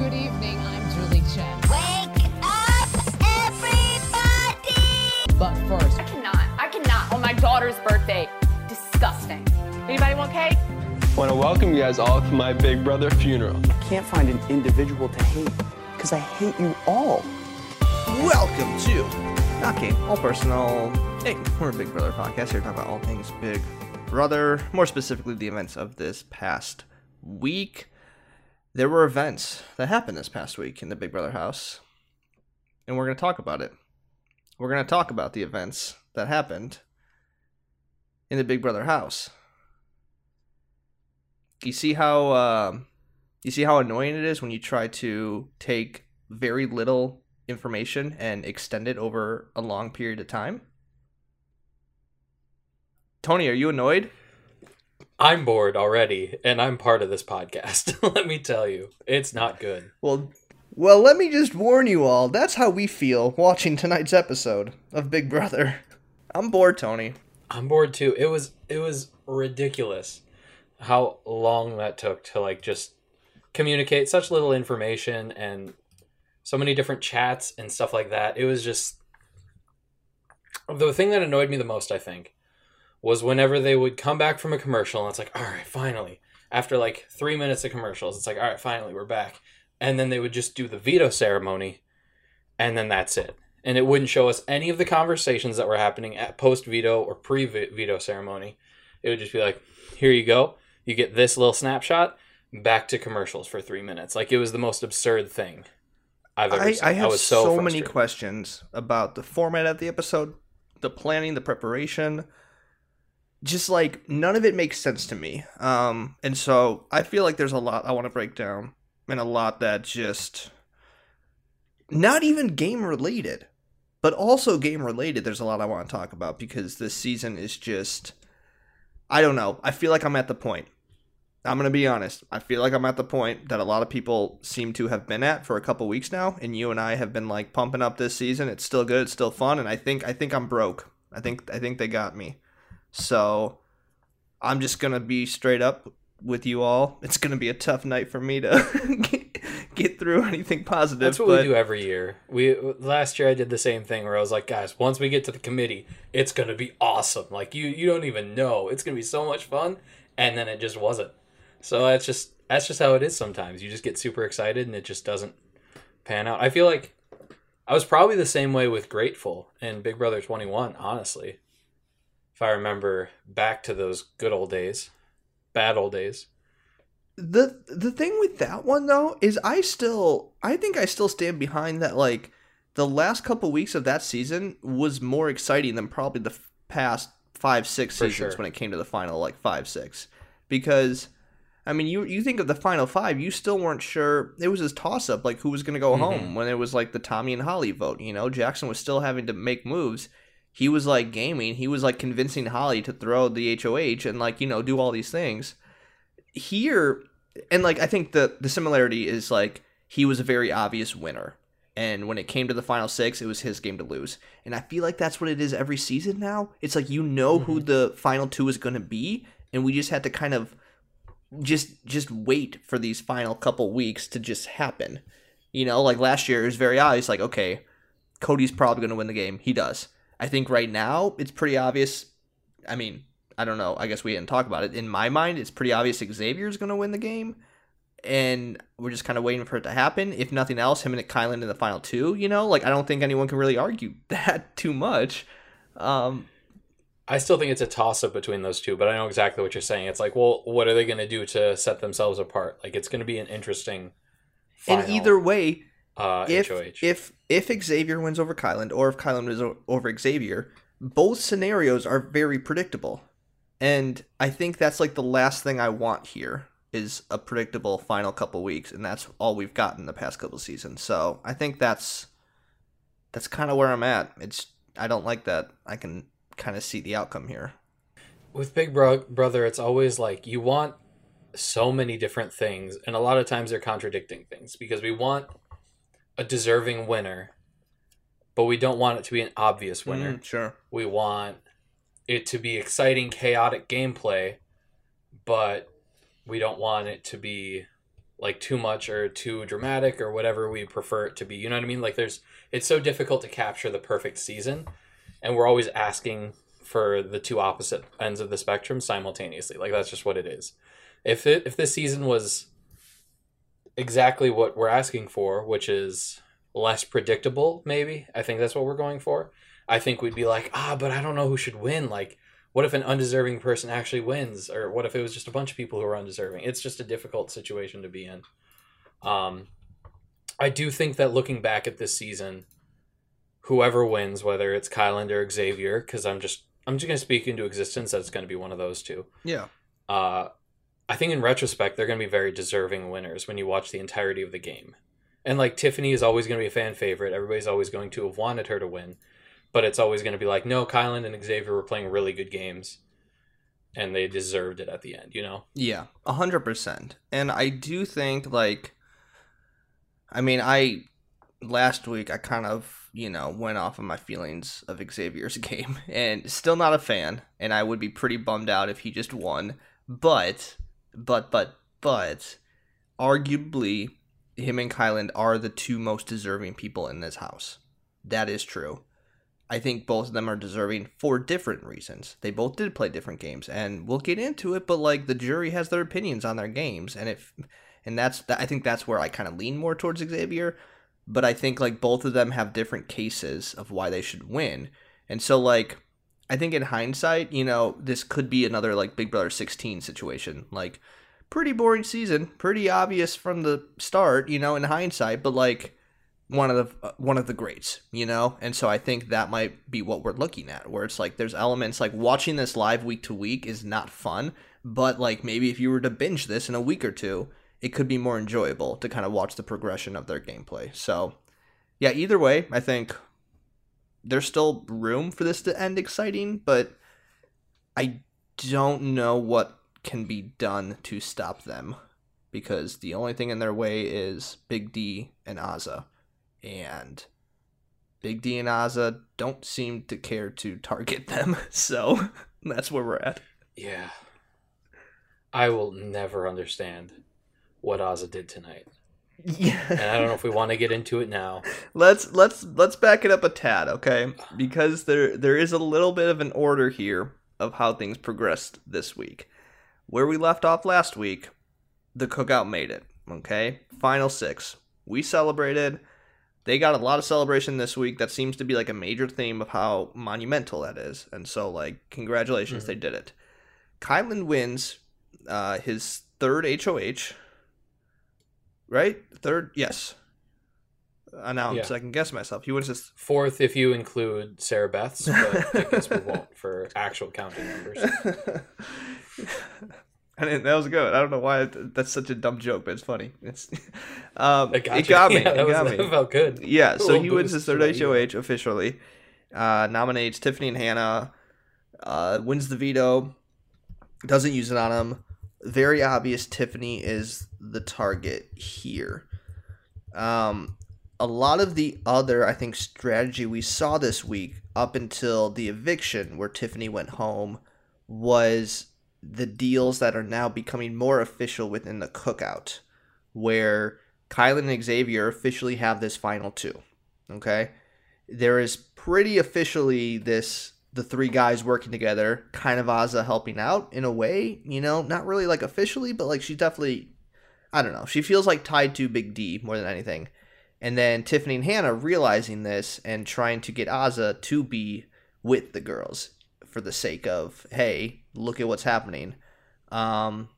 Good evening, I'm Julie Chen. Wake up, everybody! But first, I cannot. I cannot on my daughter's birthday. Disgusting. Anybody want cake? I want to welcome you guys all to my big brother funeral. I can't find an individual to hate because I hate you all. Welcome to Not Game, All Personal. Hey, we're a Big Brother podcast here talking about all things Big Brother, more specifically the events of this past week. There were events that happened this past week in the Big Brother house, and we're going to talk about it. We're going to talk about the events that happened in the Big Brother house. You see how uh, you see how annoying it is when you try to take very little information and extend it over a long period of time. Tony, are you annoyed? I'm bored already, and I'm part of this podcast. Let me tell you, it's not good. Well, well, let me just warn you all. That's how we feel watching tonight's episode of Big Brother. I'm bored, Tony. I'm bored too. It was it was ridiculous how long that took to like just communicate such little information and so many different chats and stuff like that. It was just the thing that annoyed me the most, I think, was whenever they would come back from a commercial and it's like, all right, finally. After like three minutes of commercials, it's like, all right, finally, we're back. And then they would just do the veto ceremony, and then that's it. And it wouldn't show us any of the conversations that were happening at post veto or pre veto ceremony. It would just be like, here you go. You get this little snapshot, back to commercials for three minutes. Like it was the most absurd thing I've ever I, seen. I have was so, so, many questions about the format of the episode, the planning, the preparation. Just like none of it makes sense to me. Um, and so I feel like there's a lot I want to break down, and a lot that just not even game related, but also game related. There's a lot I want to talk about because this season is just, I don't know. I feel like I'm at the point. I'm gonna be honest. I feel like I'm at the point that a lot of people seem to have been at for a couple weeks now, and you and I have been like pumping up this season. It's still good. It's still fun, and I think I think I'm broke. I think I think they got me. So I'm just gonna be straight up with you all. It's gonna be a tough night for me to get, through anything positive. That's what but we do every year. We last year I did the same thing where I was like, guys, once we get to the committee, it's gonna be awesome. Like you you don't even know. It's gonna be so much fun. And then it just wasn't. So that's just that's just how it is sometimes. You just get super excited and it just doesn't pan out. I feel like I was probably the same way with Grateful and Big Brother 21, honestly. If I remember back to those good old days. Bad old days. the the thing with that one though is I still I think I still stand behind that like the last couple weeks of that season was more exciting than probably the f- past five six For seasons sure. when it came to the final like five six because I mean you you think of the final five you still weren't sure it was this toss up like who was gonna go Mm-hmm. home when it was like the Tommy and Holly vote you know Jackson was still having to make moves he was like gaming he was like convincing Holly to throw the HOH and like you know do all these things here and like I think the the similarity is like he was a very obvious winner. And when it came to the final six, it was his game to lose. And I feel like that's what it is every season now. It's like you know who mm-hmm. the final two is going to be, and we just had to kind of just just wait for these final couple weeks to just happen. You know, like last year it was very obvious. Like okay, Cody's probably going to win the game. He does. I think right now it's pretty obvious. I mean, I don't know. I guess we didn't talk about it. In my mind, it's pretty obvious Xavier's going to win the game. And we're just kind of waiting for it to happen. If nothing else, him and Kyland in the final two, you know? Like, I don't think anyone can really argue that too much. Um, I still think it's a toss up between those two, but I know exactly what you're saying. It's like, well, what are they going to do to set themselves apart? Like, it's going to be an interesting. and either way, uh, if, HOH. if if Xavier wins over Kyland or if Kyland wins over Xavier, both scenarios are very predictable. And I think that's like the last thing I want here is a predictable final couple weeks, and that's all we've gotten the past couple seasons. So I think that's that's kind of where I'm at. It's I don't like that. I can kind of see the outcome here. with Big Bro- Brother, it's always like you want so many different things, and a lot of times they're contradicting things because we want a deserving winner, but we don't want it to be an obvious winner. Mm, sure. We want it to be exciting, chaotic gameplay, but we don't want it to be like too much or too dramatic or whatever we prefer it to be. You know what I mean? Like there's it's so difficult to capture the perfect season and we're always asking for the two opposite ends of the spectrum simultaneously. Like that's just what it is. If it if this season was exactly what we're asking for, which is less predictable, maybe. I think that's what we're going for. I think we'd be like, ah, but I don't know who should win. Like, what if an undeserving person actually wins? Or what if it was just a bunch of people who are undeserving? It's just a difficult situation to be in. Um, I do think that looking back at this season, whoever wins, whether it's Kyland or Xavier, because I'm just I'm just gonna speak into existence that it's gonna be one of those two. Yeah. Uh, I think in retrospect they're gonna be very deserving winners when you watch the entirety of the game. And like Tiffany is always gonna be a fan favorite. Everybody's always going to have wanted her to win, but it's always gonna be like, no, Kyland and Xavier were playing really good games, and they deserved it at the end. You know? Yeah, a hundred percent. And I do think like, I mean, I last week I kind of you know went off of my feelings of Xavier's game, and still not a fan. And I would be pretty bummed out if he just won. But, but, but, but, arguably, him and Kyland are the two most deserving people in this house. That is true. I think both of them are deserving for different reasons. They both did play different games, and we'll get into it. But like the jury has their opinions on their games, and if and that's I think that's where I kind of lean more towards Xavier. But I think like both of them have different cases of why they should win, and so like I think in hindsight, you know, this could be another like Big Brother 16 situation. Like pretty boring season, pretty obvious from the start, you know, in hindsight, but like one of the uh, one of the greats, you know? And so I think that might be what we're looking at where it's like there's elements like watching this live week to week is not fun, but like maybe if you were to binge this in a week or two, it could be more enjoyable to kind of watch the progression of their gameplay. So, yeah, either way, I think there's still room for this to end exciting, but I don't know what can be done to stop them because the only thing in their way is Big D and Azah. And Big D and Azah don't seem to care to target them. So that's where we're at. Yeah. I will never understand what Azah did tonight. Yeah. And I don't know if we want to get into it now. let's let's let's back it up a tad, okay? Because there there is a little bit of an order here of how things progressed this week. Where we left off last week, the cookout made it, okay? Final 6. We celebrated. They got a lot of celebration this week. That seems to be like a major theme of how monumental that is. And so like congratulations, they did it. Kyland wins uh his third HOH. Right? Third? Yes. Uh, now I'm second guess myself. He wins his Fourth, if you include Sarah Beth's, but I guess we won't for actual counting numbers. I didn't, that was good. I don't know why it- that's such a dumb joke, but it's funny. It's um, It got, it got me. Yeah, that, it was, got me. felt good. Yeah, so he wins his third. HOH officially. Uh, nominates Tiffany and Hannah. Uh, wins the veto. Doesn't use it on him. Very obvious. Tiffany is the target here. Um, a lot of the other, I think, strategy we saw this week up until the eviction, where Tiffany went home, was the deals that are now becoming more official within the cookout, where Kyland and Xavier officially have this final two. Okay, there is pretty officially this the three guys working together, kind of Azah helping out in a way, you know, not really like officially, but like she's definitely, I don't know, she feels like tied to Big D more than anything. And then Tiffany and Hannah realizing this and trying to get Azah to be with the girls for the sake of, hey, look at what's happening. Um,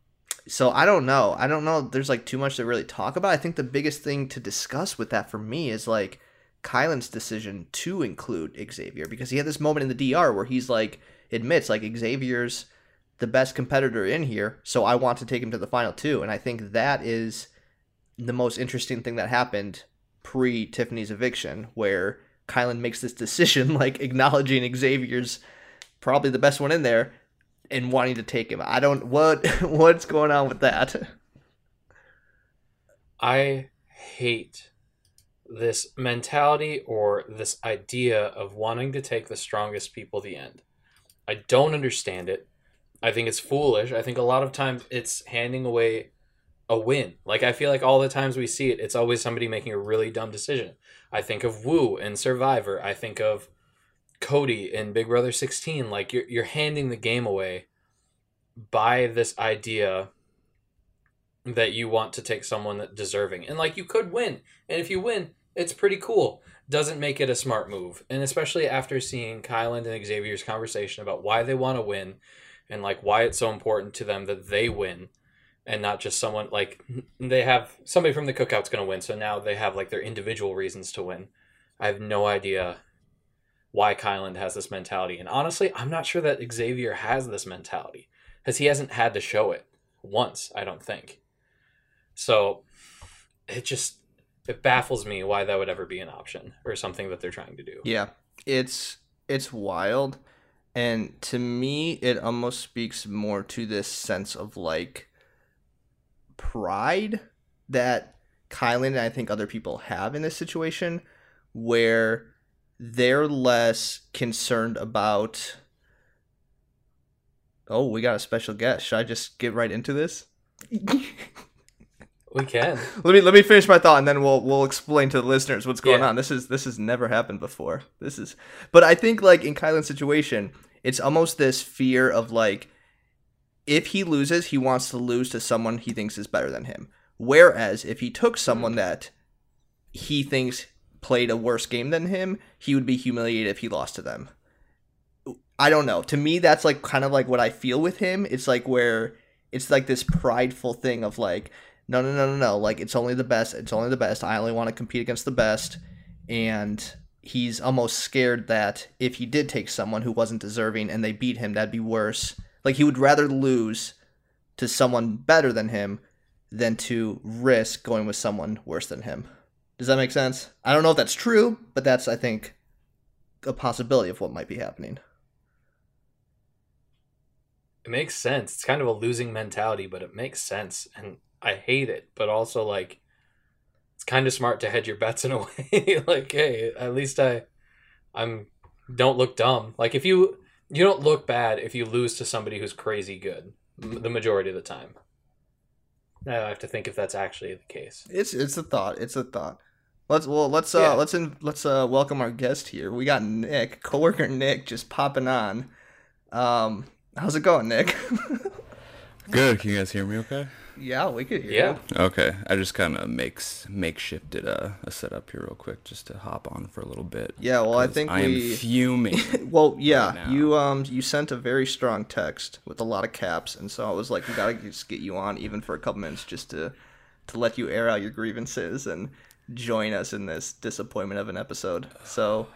so I don't know. I don't know. There's like too much to really talk about. I think the biggest thing to discuss with that for me is like Kyland's decision to include Xavier because he had this moment in the DR where he's like admits like Xavier's the best competitor in here, so I want to take him to the final two. And I think that is the most interesting thing that happened pre Tiffany's eviction, where Kyland makes this decision, like acknowledging Xavier's probably the best one in there and wanting to take him. I don't what what's going on with that. I hate this mentality or this idea of wanting to take the strongest people the end. I don't understand it. I think it's foolish. I think a lot of times it's handing away a win. Like I feel like all the times we see it, it's always somebody making a really dumb decision. I think of Woo and Survivor. I think of Cody and Big Brother 16. Like you're you're handing the game away by this idea that you want to take someone that deserving. And like you could win. And if you win, it's pretty cool. Doesn't make it a smart move. And especially after seeing Kyland and Xavier's conversation about why they want to win and like why it's so important to them that they win and not just someone like they have somebody from the cookout's going to win so now they have like their individual reasons to win i have no idea why kyland has this mentality and honestly i'm not sure that xavier has this mentality because he hasn't had to show it once i don't think so it just it baffles me why that would ever be an option or something that they're trying to do Yeah, it's it's wild, and to me, it almost speaks more to this sense of like pride that Kyland and I think other people have in this situation, where they're less concerned about. Oh, we got a special guest. Should I just get right into this? we can let me let me finish my thought and then we'll we'll explain to the listeners what's going Yeah. on. This is this has never happened before. This is but I think like in Kyland's situation, it's almost this fear of like if he loses, he wants to lose to someone he thinks is better than him. Whereas if he took hmm. someone that he thinks played a worse game than him, he would be humiliated if he lost to them. I don't know. To me, that's like kind of like what I feel with him. It's like where it's like this prideful thing of like, no, no, no, no, no. Like it's only the best. It's only the best. I only want to compete against the best. And he's almost scared that if he did take someone who wasn't deserving and they beat him, that'd be worse. Like he would rather lose to someone better than him than to risk going with someone worse than him. Does that make sense? I don't know if that's true, but that's I think a possibility of what might be happening. it makes sense. It's kind of a losing mentality, but it makes sense, and I hate it. But also, like, it's kind of smart to hedge your bets in a way. like, hey, at least I, I'm, don't look dumb. Like, if you you don't look bad if you lose to somebody who's crazy good m- the majority of the time. Now I have to think if that's actually the case. It's it's a thought. It's a thought. Let's well let's uh Yeah. let's in, let's uh welcome our guest here. We got Nick, coworker Nick, just popping on. Um, how's it going, Nick? Good. Can you guys hear me okay? Yeah, we could hear Yeah. you. Okay. I just kind of makes makeshifted a, a setup here real quick just to hop on for a little bit. Yeah, well, I think I am fuming. Well, yeah, right you um you sent a very strong text with a lot of caps, and so I was like, we gotta just get you on even for a couple minutes just to to let you air out your grievances and join us in this disappointment of an episode. So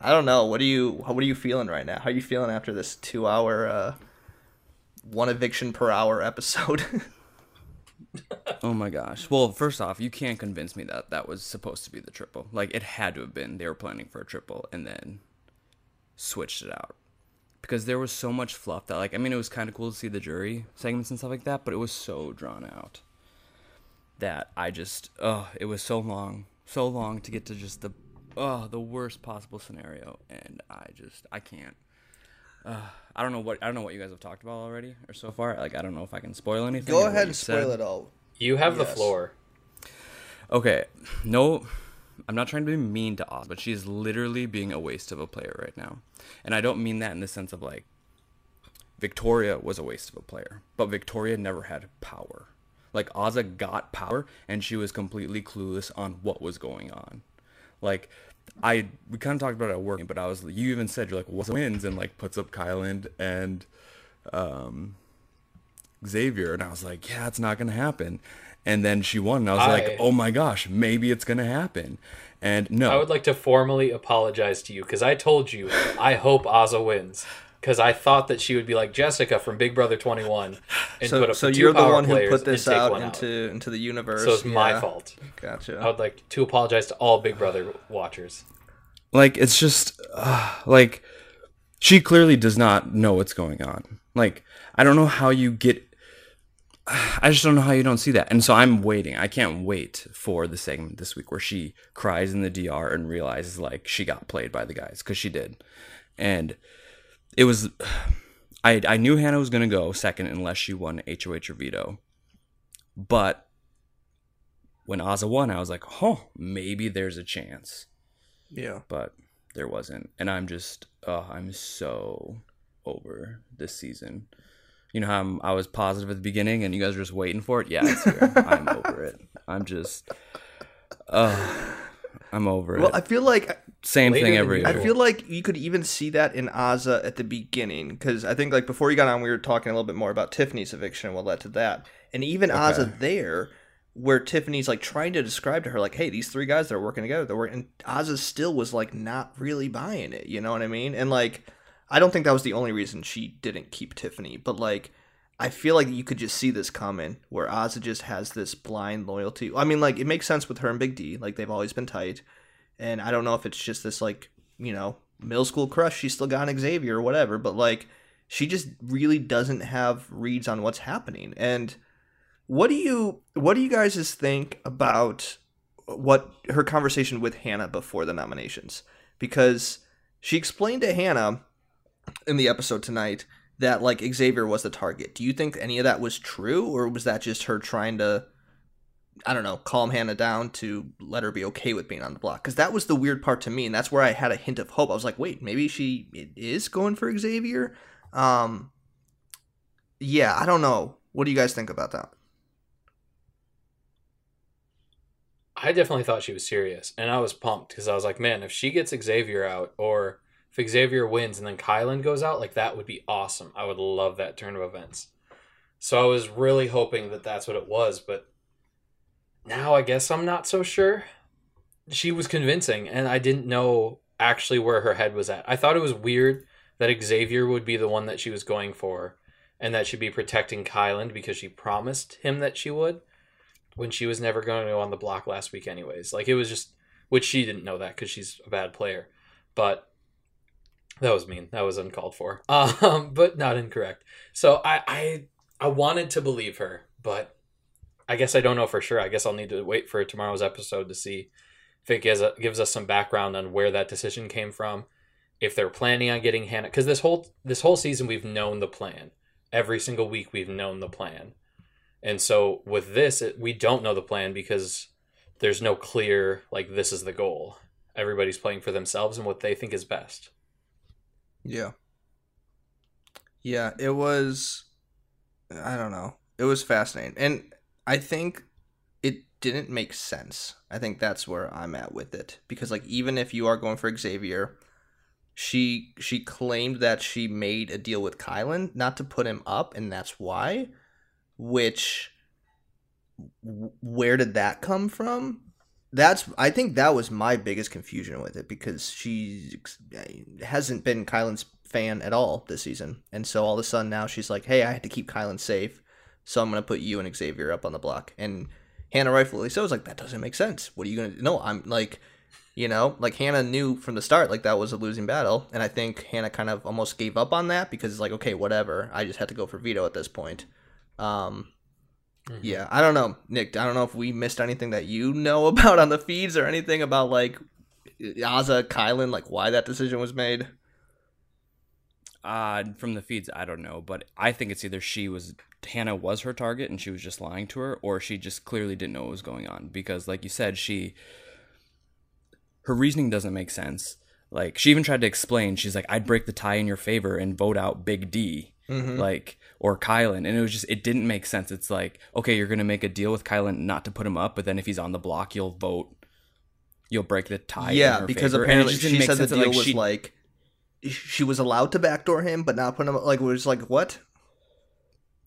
I don't know. What are you what are you feeling right now? How are you feeling after this two hour uh one eviction per hour episode? oh my gosh. Well, first off, you can't convince me that that was supposed to be the triple. Like it had to have been. They were planning for a triple and then switched it out. Because there was so much fluff that like I mean it was kind of cool to see the jury segments and stuff like that, but it was so drawn out that I just oh, it was so long, so long to get to just the oh, the worst possible scenario and I just I can't. Uh, I don't know what I don't know what you guys have talked about already or so far. Like I don't know if I can spoil anything. Go ahead and spoil said. it all. You have the floor. Okay, no, I'm not trying to be mean to Oz, but she is literally being a waste of a player right now. And I don't mean that in the sense of like Victoria was a waste of a player, but Victoria never had power. Like Azah got power and she was completely clueless on what was going on. Like I we kind of talked about it at work, but I was you even said you're like what's wins and like puts up Kyland and um Xavier and I was like, yeah, it's not to happen. And then she won and I was I- like, oh my gosh, maybe it's to happen. And no. I would like to formally apologize to you because I told you I hope Azah wins because I thought that she would be like Jessica from Big Brother 21 and So, put up so two you're the power one who put this out into into the universe. So it's my fault. Gotcha. I would like to apologize to all Big Brother watchers. like it's just uh, like she clearly does not know what's going on like i don't know how you get i just don't know how you don't see that and so i'm waiting i can't wait for the segment this week where she cries in the dr and realizes like she got played by the guys because she did and it was i i knew hannah was going to go second unless she won hoh or veto but when Azah won, I was like, oh, maybe there's a chance, Yeah. but there wasn't. And I'm just, oh, I'm so over this season. You know how I'm, I was positive at the beginning, and you guys are just waiting for it. Yeah, it's here. I'm over it. I'm just, uh, I'm over Well, it. Well, I feel like uh, Same thing every year. I feel like you could even see that in Azah at the beginning because I think like before you got on, we were talking a little bit more about Tiffany's eviction and what led to that, and even Azah there, where Tiffany's like trying to describe to her like, hey, these three guys that are working together, they're working. And Azah still was like not really buying it. You know what I mean? And like, I don't think that was the only reason she didn't keep Tiffany, but like. I feel like you could just see this coming, where Azah just has this blind loyalty. I mean, like it makes sense with her and Big D, like they've always been tight, and I don't know if it's just this like you know middle school crush she's still got on Xavier or whatever, but like she just really doesn't have reads on what's happening. And what do you what do you guys think about what her conversation with Hannah before the nominations? Because she explained to Hannah in the episode tonight that like Xavier was the target. Do you think any of that was true, or was that just her trying to I don't know, calm Hannah down to let her be okay with being on the block. Because that was the weird part to me, and that's where I had a hint of hope. I was like, wait, maybe she is going for Xavier. Um, yeah, I don't know. What do you guys think about that? I definitely thought she was serious, and I was pumped because I was like, man, if she gets Xavier out, or if Xavier wins and then Kyland goes out, like that would be awesome. I would love that turn of events. So I was really hoping that that's what it was, but now I guess I'm not so sure. She was convincing, and I didn't know actually where her head was at. I thought it was weird that Xavier would be the one that she was going for, and that she'd be protecting Kyland because she promised him that she would when she was never going to go on the block last week anyways like it was just which she didn't know that because she's a bad player but that was mean. That was uncalled for. Um but not incorrect. So i i i wanted to believe her but i guess i don't know for sure. I guess i'll need to wait for tomorrow's episode to see if it gives, gives us some background on where that decision came from if they're planning on getting hannah because this whole this whole season we've known the plan. Every single week we've known the plan. And so with this, it, we don't know the plan because there's no clear, like, this is the goal. Everybody's playing for themselves and what they think is best. Yeah. Yeah, it was I don't know. It was fascinating. And I think it didn't make sense. I think that's where I'm at with it because like even if you are going for Xavier, she she claimed that she made a deal with Kyland not to put him up and that's why which where did that come from? That's I think that was my biggest confusion with it because she hasn't been Kyland's fan at all this season, and so all of a sudden now she's like, "Hey, I had to keep Kyland safe, so I'm gonna put you and Xavier up on the block." And Hannah rightfully so was like, "That doesn't make sense. What are you gonna? No, I'm like." You know, like Hannah knew from the start, like that was a losing battle, and I think Hannah kind of almost gave up on that because it's like, okay, whatever. I just had to go for veto at this point. Um, yeah, I don't know, Nick. I don't know if we missed anything that you know about on the feeds or anything about like Azah, Kyland, like why that decision was made. Uh, from the feeds, I don't know, but I think it's either she was Hannah was her target and she was just lying to her, or she just clearly didn't know what was going on because, like you said, she her reasoning doesn't make sense. Like she even tried to explain, she's like, "I'd break the tie in your favor and vote out Big D." like or Kyland, and it was just it didn't make sense. It's like okay, you're gonna make a deal with Kyland not to put him up, but then if he's on the block, you'll vote, you'll break the tie. yeah, because favor. Apparently she said the that, deal like, was she- like she was allowed to backdoor him, but not put him like it was like what?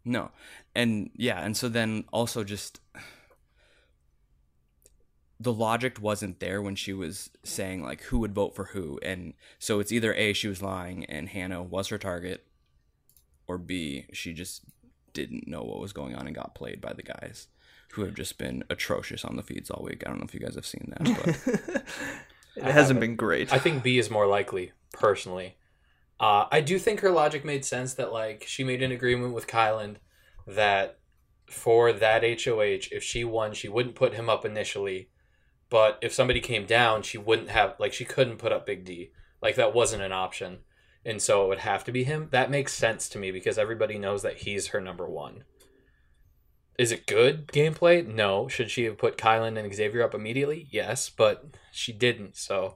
No. And yeah, and so then also just the logic wasn't there when she was saying like who would vote for who. And so it's either A she was lying and Hannah was her target or B she just didn't know what was going on and got played by the guys who have just been atrocious on the feeds all week. I don't know if you guys have seen that, but It hasn't been great. I think B is more likely, personally. Uh, I do think her logic made sense that like she made an agreement with Kyland that for that HOH, if she won, she wouldn't put him up initially, but if somebody came down, she wouldn't have like she couldn't put up Big D. Like that wasn't an option, and so it would have to be him. That makes sense to me because everybody knows that he's her number one. Is it good gameplay? No. Should she have put Kyland and Xavier up immediately? Yes, but she didn't. So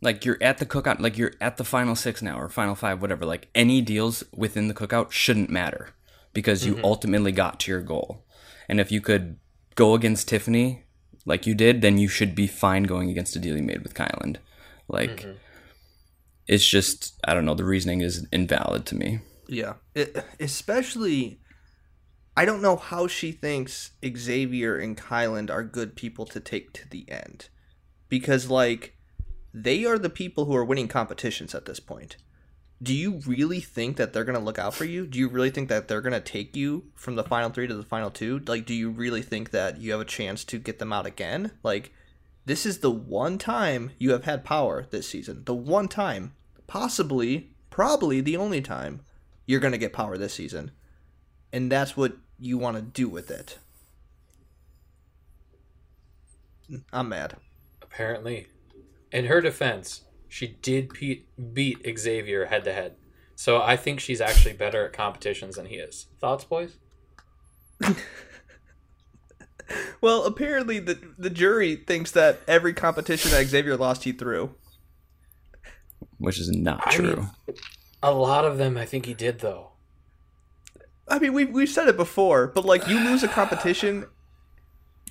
Like you're at the cookout, like you're at the final six now or final five, whatever. Like any deals within the cookout shouldn't matter because you mm-hmm. ultimately got to your goal. And if you could go against Tiffany like you did, then you should be fine going against a deal you made with Kyland. Like mm-hmm. It's just I don't know. The reasoning is invalid to me. Yeah, it, especially. I don't know how she thinks Xavier and Kyland are good people to take to the end, because like they are the people who are winning competitions at this point. Do you really think that they're gonna look out for you? Do you really think that they're gonna take you from the final three to the final two? Like, do you really think that you have a chance to get them out again? Like, this is the one time you have had power this season. The one time, possibly, probably the only time you're going to get power this season. And that's what you want to do with it. I'm mad. apparently, in her defense, she did beat Xavier head to head. So I think she's actually better at competitions than he is. Thoughts, boys? Well, apparently the the jury thinks that every competition that Xavier lost, he threw. Which is not I true. mean- A lot of them, I think he did though. I mean, we've we've said it before, but like you lose a competition,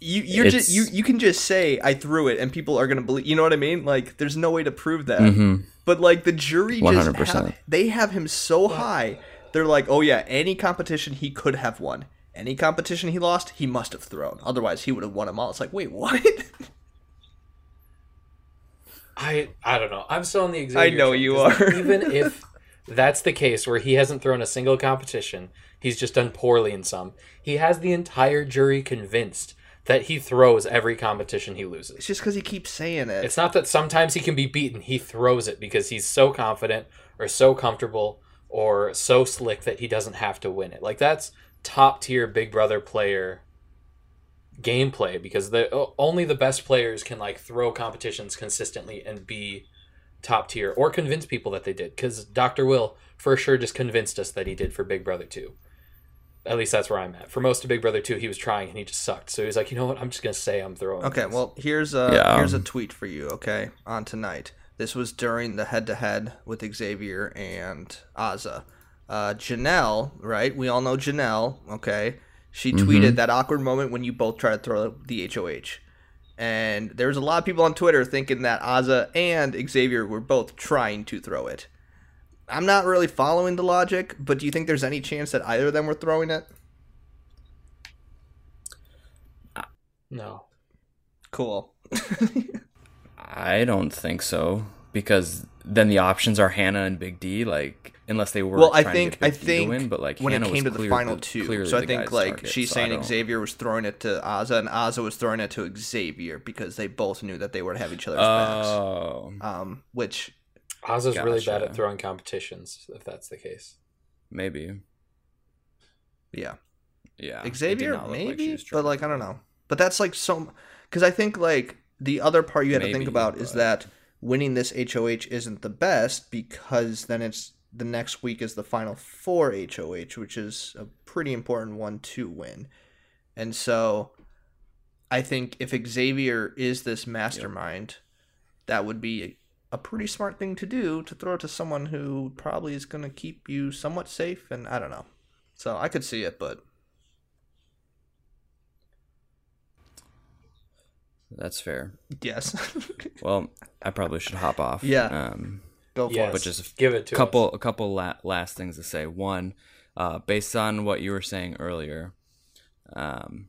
you you're just you you can just say I threw it, and people are gonna believe. You know what I mean? Like, there's no way to prove that. Mhm. But like the jury just 100%. have, they have him so high. They're like, oh yeah, any competition he could have won. Any competition he lost, he must have thrown. Otherwise, he would have won them all. It's like, wait, what? I I don't know. I'm still on the Xavier. I know train, you are. even if that's the case, where he hasn't thrown a single competition, he's just done poorly in some. He has the entire jury convinced that he throws every competition he loses. it's just because he keeps saying it. It's not that sometimes he can be beaten. He throws it because he's so confident or so comfortable or so slick that he doesn't have to win it. Like that's top tier Big Brother player gameplay because the only the best players can like throw competitions consistently and be top tier or convince people that they did because Dr. Will for sure just convinced us that he did for Big Brother 2. At least that's where I'm at. For most of Big Brother 2, he was trying and he just sucked. So he was like, you know what? I'm just going to say I'm throwing. Okay, these." well here's a Yeah. here's um, a tweet for you. Okay, on tonight. This was during the head to head with Xavier and Azah. Uh, Janelle, right? We all know Janelle. Okay, she tweeted that awkward moment when you both try to throw the HOH, and there was a lot of people on Twitter thinking that Azah and Xavier were both trying to throw it. I'm not really following the logic, but do you think there's any chance that either of them were throwing it? No. Cool. I don't think so because then the options are Hannah and Big D. Like unless they were Well, I trying to think get I Big D to think win, but like when Hannah it came was to the clear- final two, so I think like target, she's so saying Xavier was throwing it to Azah, and Azah was throwing it to Xavier because they both knew that they would have each other's backs. Oh, Um, which Oz's really bad at throwing competitions, if that's the case. maybe. yeah, Yeah, Xavier not look like maybe, but like I don't know. But that's like so because I think like the other part you had to think Maybe, about is that winning this HOH isn't the best because then it's the next week is the final four HOH, which is a pretty important one to win. And so I think if Xavier is this mastermind, that would be a pretty smart thing to do to throw it to someone who probably is going to keep you somewhat safe and I don't know. So I could see it, but That's fair. yes. Well, I probably should hop off. Yeah. Um, Go for Yes. it. but just a Give it to couple us. a couple la- last things to say. One, uh, based on what you were saying earlier, um,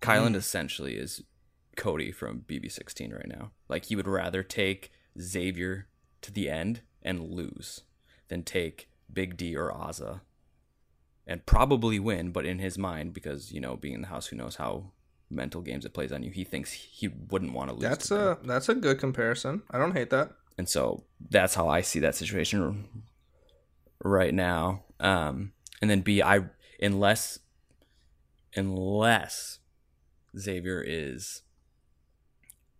Kyland Mm. essentially is Cody from BB16 right now. Like he would rather take Xavier to the end and lose than take Big D or Azah and probably win. But in his mind, because you know, being in the house, who knows how mental games it plays on you, he thinks he wouldn't want to lose. That's to them. a that's a good comparison. I don't hate that. And so that's how I see that situation right now. Um, and then B, I unless unless Xavier is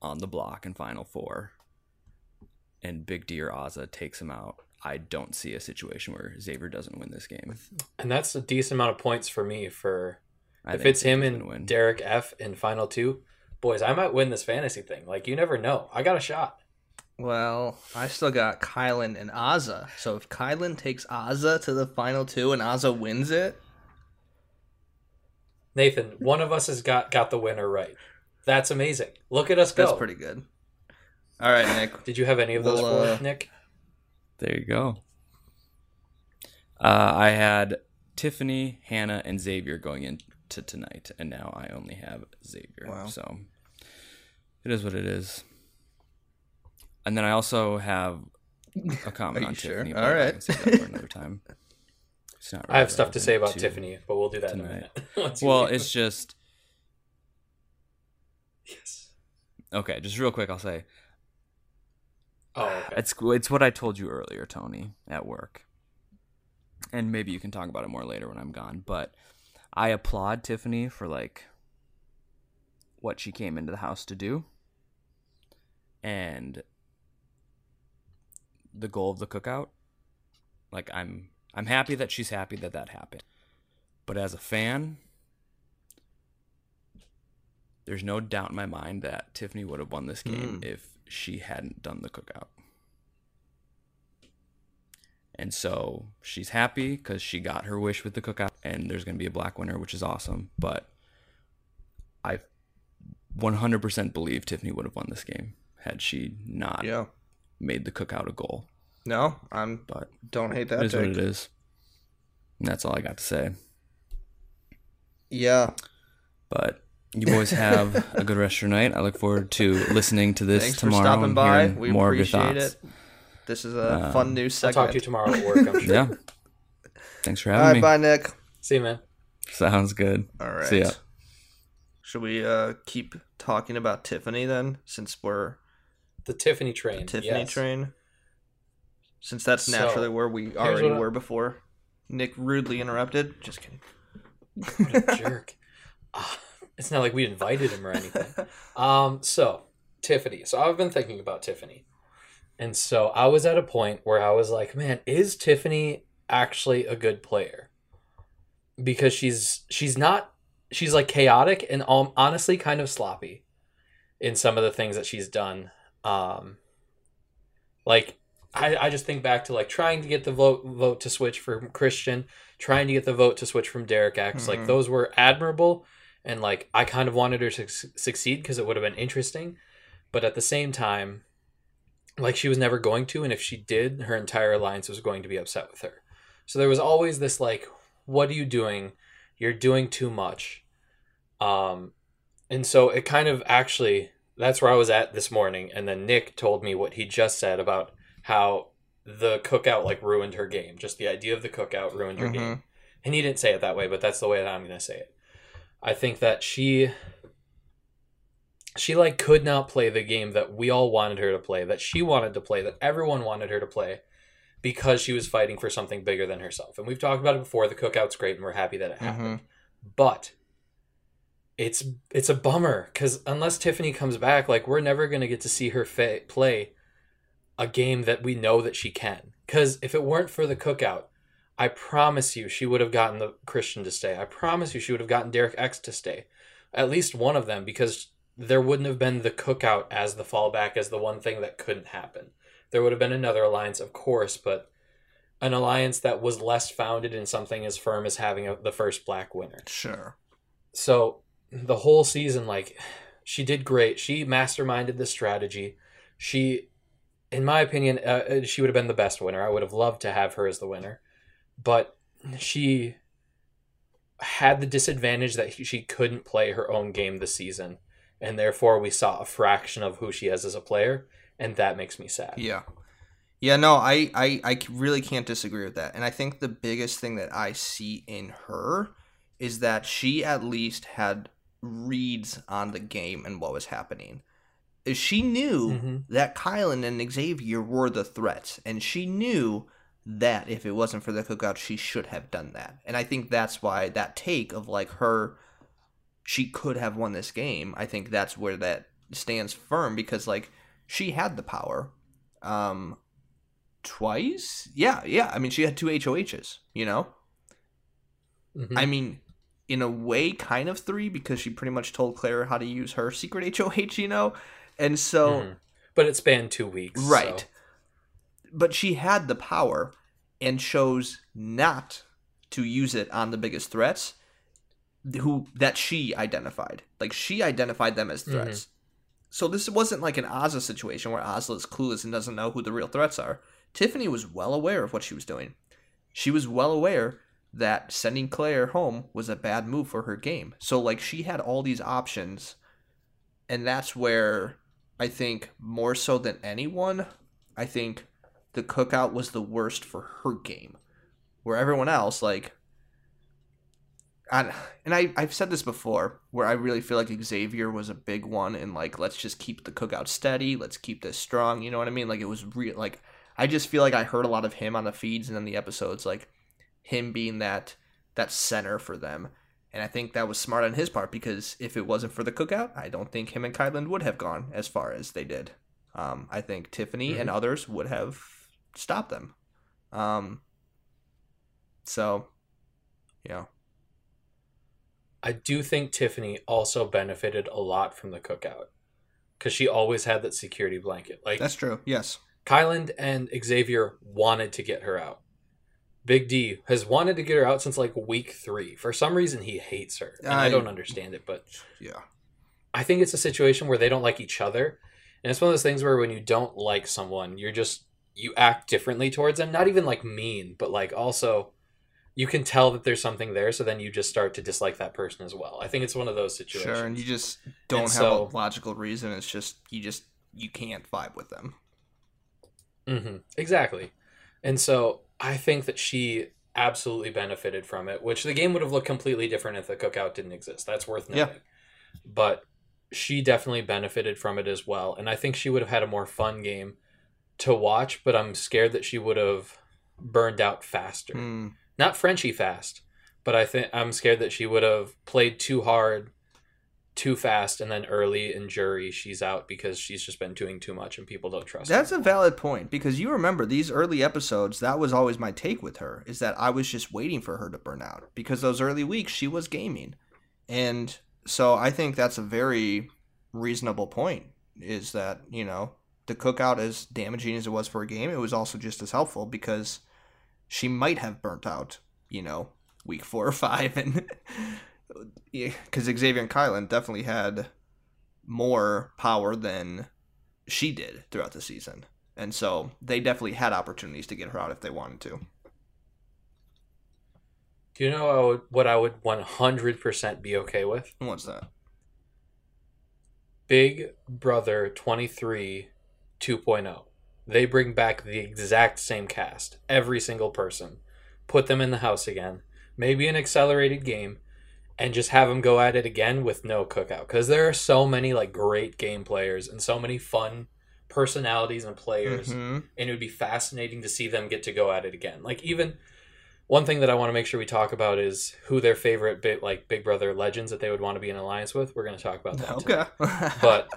on the block in Final Four, and Big D or Azah takes him out, I don't see a situation where Xavier doesn't win this game. And that's a decent amount of points for me for I if it's him and win. Derek F in final two, boys, I might win this fantasy thing. Like you never know. I got a shot. Well, I still got Kyland and Azah. So if Kyland takes Azah to the final two and Azah wins it, Nathan, one of us has got got the winner right. That's amazing. Look at us go. that's pretty good. All right, Nick. Did you have any of those Well, uh, Nick? There you go. Uh, I had Tiffany, Hannah, and Xavier going into tonight, and now I only have Xavier. Wow. So it is what it is. And then I also have a comment Are on sure? Tiffany. All right. but I right. that for another time. It's not I have stuff to say about to- Tiffany, but we'll do that in a tonight. minute. Well, it's just yes. okay. Just real quick, I'll say Oh, okay. It's it's what I told you earlier, Tony, at work. And maybe you can talk about it more later when I'm gone, but I applaud Tiffany for like what she came into the house to do. And the goal of the cookout. Like I'm I'm happy that she's happy that that happened. But as a fan, there's no doubt in my mind that Tiffany would have won this game Mm. if she hadn't done the cookout. And so she's happy because she got her wish with the cookout, and there's going to be a black winner, which is awesome. But I 100% believe Tiffany would have won this game had she not Yeah. Made the cookout a goal. No, I'm. But Don't hate it that. is what it is. And that's all I got to say. Yeah. But you boys have a good rest of your night. I look forward to listening to this Thanks tomorrow for stopping and by. hearing We more of your appreciate thoughts. it. This is a Um, fun new I'll segment. talk to you tomorrow at work. I'm sure. Yeah. Thanks for All having right, me. bye, Nick. See you, man. Sounds good. All right. See ya. Should we uh keep talking about Tiffany then, since we're The Tiffany train. The Tiffany yes. train? Since that's So, naturally where we already were before. Nick rudely interrupted. Just kidding. What a jerk. Ah, it's not like we invited him or anything. Um, so Tiffany. So I've been thinking about Tiffany. And so I was at a point where I was like, man, is Tiffany actually a good player? Because she's she's not she's like chaotic and um, honestly kind of sloppy in some of the things that she's done. Um like I, I just think back to like trying to get the vote vote to switch from Christian, trying to get the vote to switch from Derek X. Like Mhm. those were admirable, and like I kind of wanted her to su- succeed because it would have been interesting, but at the same time, like she was never going to, and if she did, her entire alliance was going to be upset with her. So there was always this like, what are you doing? You're doing too much. Um, and so it kind of actually that's where I was at this morning, and then Nick told me what he just said about how the cookout like ruined her game. Just the idea of the cookout ruined her Mhm. game. And he didn't say it that way, but that's the way that I'm gonna say it. I think that she she like could not play the game that we all wanted her to play, that she wanted to play, that everyone wanted her to play, because she was fighting for something bigger than herself. And we've talked about it before. The cookout's great, and we're happy that it happened. But it's it's a bummer because unless Tiffany comes back, like we're never gonna get to see her fa- play a game that we know that she can. Because if it weren't for the cookout, I promise you she would have gotten the Christian to stay. I promise you she would have gotten Derek X to stay, at least one of them, because there wouldn't have been the cookout as the fallback as the one thing that couldn't happen. There would have been another alliance, of course, but an alliance that was less founded in something as firm as having a, the first black winner. Sure. So the whole season, like, she did great. She masterminded the strategy. She, in my opinion, uh, she would have been the best winner. I would have loved to have her as the winner, but she had the disadvantage that she couldn't play her own game this season, and therefore we saw a fraction of who she is as a player, and that makes me sad. Yeah. Yeah, no, I, I, I really can't disagree with that. And I think the biggest thing that I see in her is that she at least had reads on the game and what was happening. She knew Mhm. that Kyland and Xavier were the threats, and she knew that if it wasn't for the cookout, she should have done that. And I think that's why that take of like her, she could have won this game. I think that's where that stands firm because like she had the power. Um, twice? Yeah, yeah. I mean, she had two HOHs, you know? Mhm. I mean, in a way kind of three because she pretty much told Claire how to use her secret HOH, you know? And so Mhm. But it spanned two weeks. Right. so- but she had the power and chose not to use it on the biggest threats who that she identified. Like she identified them as threats. So this wasn't like an Azah situation where Azah is clueless and doesn't know who the real threats are. Tiffany was well aware of what she was doing. She was well aware that sending Claire home was a bad move for her game. So like she had all these options and that's where I think more so than anyone, I think the cookout was the worst for her game. Where everyone else, like, I, and I, I've said this before, where I really feel like Xavier was a big one, and like, let's just keep the cookout steady, let's keep this strong. You know what I mean? Like, it was real. Like, I just feel like I heard a lot of him on the feeds and then the episodes, like him being that that center for them. And I think that was smart on his part because if it wasn't for the cookout, I don't think him and Kyland would have gone as far as they did. Um, I think Tiffany and others would have stopped them. Um, so, yeah. I do think Tiffany also benefited a lot from the cookout because she always had that security blanket. Like That's true. Yes. Kyland and Xavier wanted to get her out. Big D has wanted to get her out since like week three. For some reason, he hates her, and I, I- don't understand it. But Yeah. I think it's a situation where they don't like each other, and it's one of those things where when you don't like someone, you're just you act differently towards them. Not even like mean, but like also you can tell that there's something there. So then you just start to dislike that person as well. I think it's one of those situations. Sure. And you just don't And have so- a logical reason. It's just, you just, you can't vibe with them. Mm-hmm, Exactly. And so I think that she absolutely benefited from it, which the game would have looked completely different if the cookout didn't exist. That's worth noting. Yeah. But she definitely benefited from it as well. And I think she would have had a more fun game to watch, but I'm scared that she would have burned out faster. Hmm. Not Frenchie fast, but I think I'm scared that she would have played too hard, too fast, and then early in jury she's out because she's just been doing too much and people don't trust her. That's a valid point because you remember these early episodes. That was always my take with her is that I was just waiting for her to burn out because those early weeks she was gaming, and so I think that's a very reasonable point. Is that you know the cookout as damaging as it was for a game, it was also just as helpful because she might have burnt out. You know, week four or five, and because Xavier and Kyland definitely had more power than she did throughout the season. And so they definitely had opportunities to get her out if they wanted to. Do you know what I would, what I would 100% be okay with? What's that? Big Brother 23 2.0. They bring back the exact same cast, every single person, put them in the house again, maybe an accelerated game, and just have them go at it again with no cookout. Because there are so many like great game players and so many fun personalities and players, Mhm. and it would be fascinating to see them get to go at it again. Like even one thing that I want to make sure we talk about is who their favorite bit like Big Brother legends that they would want to be in alliance with. We're going to talk about that. Okay. but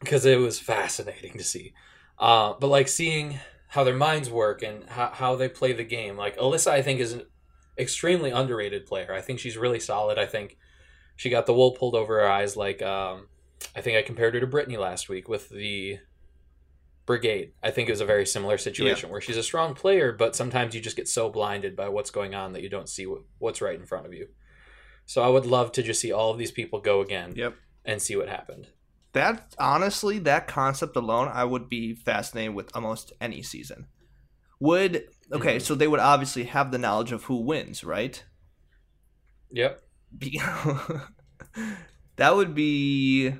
because it was fascinating to see. Uh, but like seeing how their minds work and how, how they play the game. Like Alyssa, I think is an extremely underrated player. I think she's really solid. I think she got the wool pulled over her eyes. Like um, I think I compared her to Brittany last week with the Brigade. I think it was a very similar situation where she's a strong player, but sometimes you just get so blinded by what's going on that you don't see what's right in front of you. So I would love to just see all of these people go again yep. and see what happened. That honestly, that concept alone, I would be fascinated with almost any season. Would okay, Mhm. so they would obviously have the knowledge of who wins, right? Yep. Be- that would be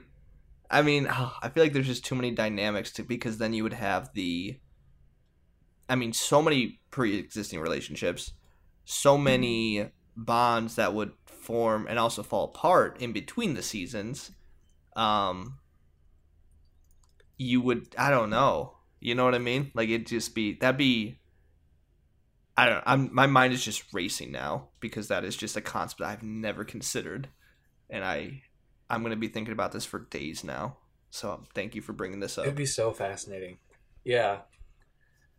i mean i feel like there's just too many dynamics to because then you would have the i mean so many pre-existing relationships so many bonds that would form and also fall apart in between the seasons um you would i don't know you know what i mean like it'd just be that'd be I don't. I'm my mind is just racing now because that is just a concept I've never considered, and I I'm gonna be thinking about this for days now. So um, thank you for bringing this up. It'd be so fascinating. Yeah.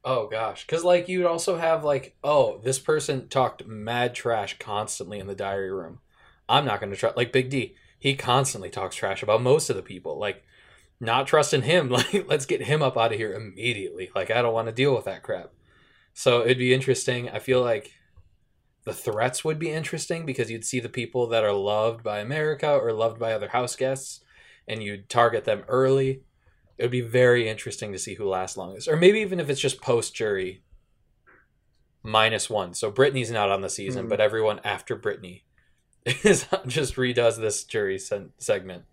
Oh gosh, because like you'd also have like, oh, this person talked mad trash constantly in the diary room. I'm not to try. Like Big D, he constantly talks trash about most of the people. Like, not trusting him. Like, let's get him up out of here immediately. Like, I don't want to deal with that crap. So it'd be interesting. I feel like the threats would be interesting because you'd see the people that are loved by America or loved by other house guests, and you'd target them early it would be very interesting to see who lasts longest, or maybe even if it's just post jury minus one. So Brittany's not on the season, Mhm. but everyone after Brittany is just redoes this jury sen- segment.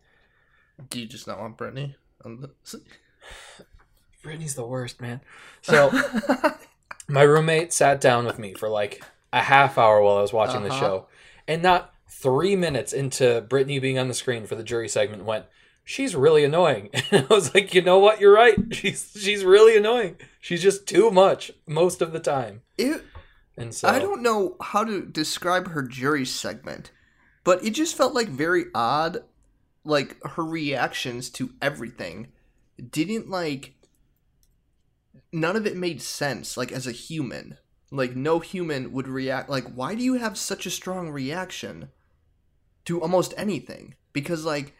Do you just not want Brittany? on the- Brittany's the worst, man. So my roommate sat down with me for like a half hour while I was watching the Uh-huh. show, and not three minutes into Brittany being on the screen for the jury segment went. She's really annoying. And I was like, you know what? You're right. She's she's really annoying. She's just too much most of the time. It, And so I don't know how to describe her jury segment, but it just felt like very odd. Like her reactions to everything didn't like. None of it made sense. Like as a human, like no human would react. Like why do you have such a strong reaction to almost anything? Because like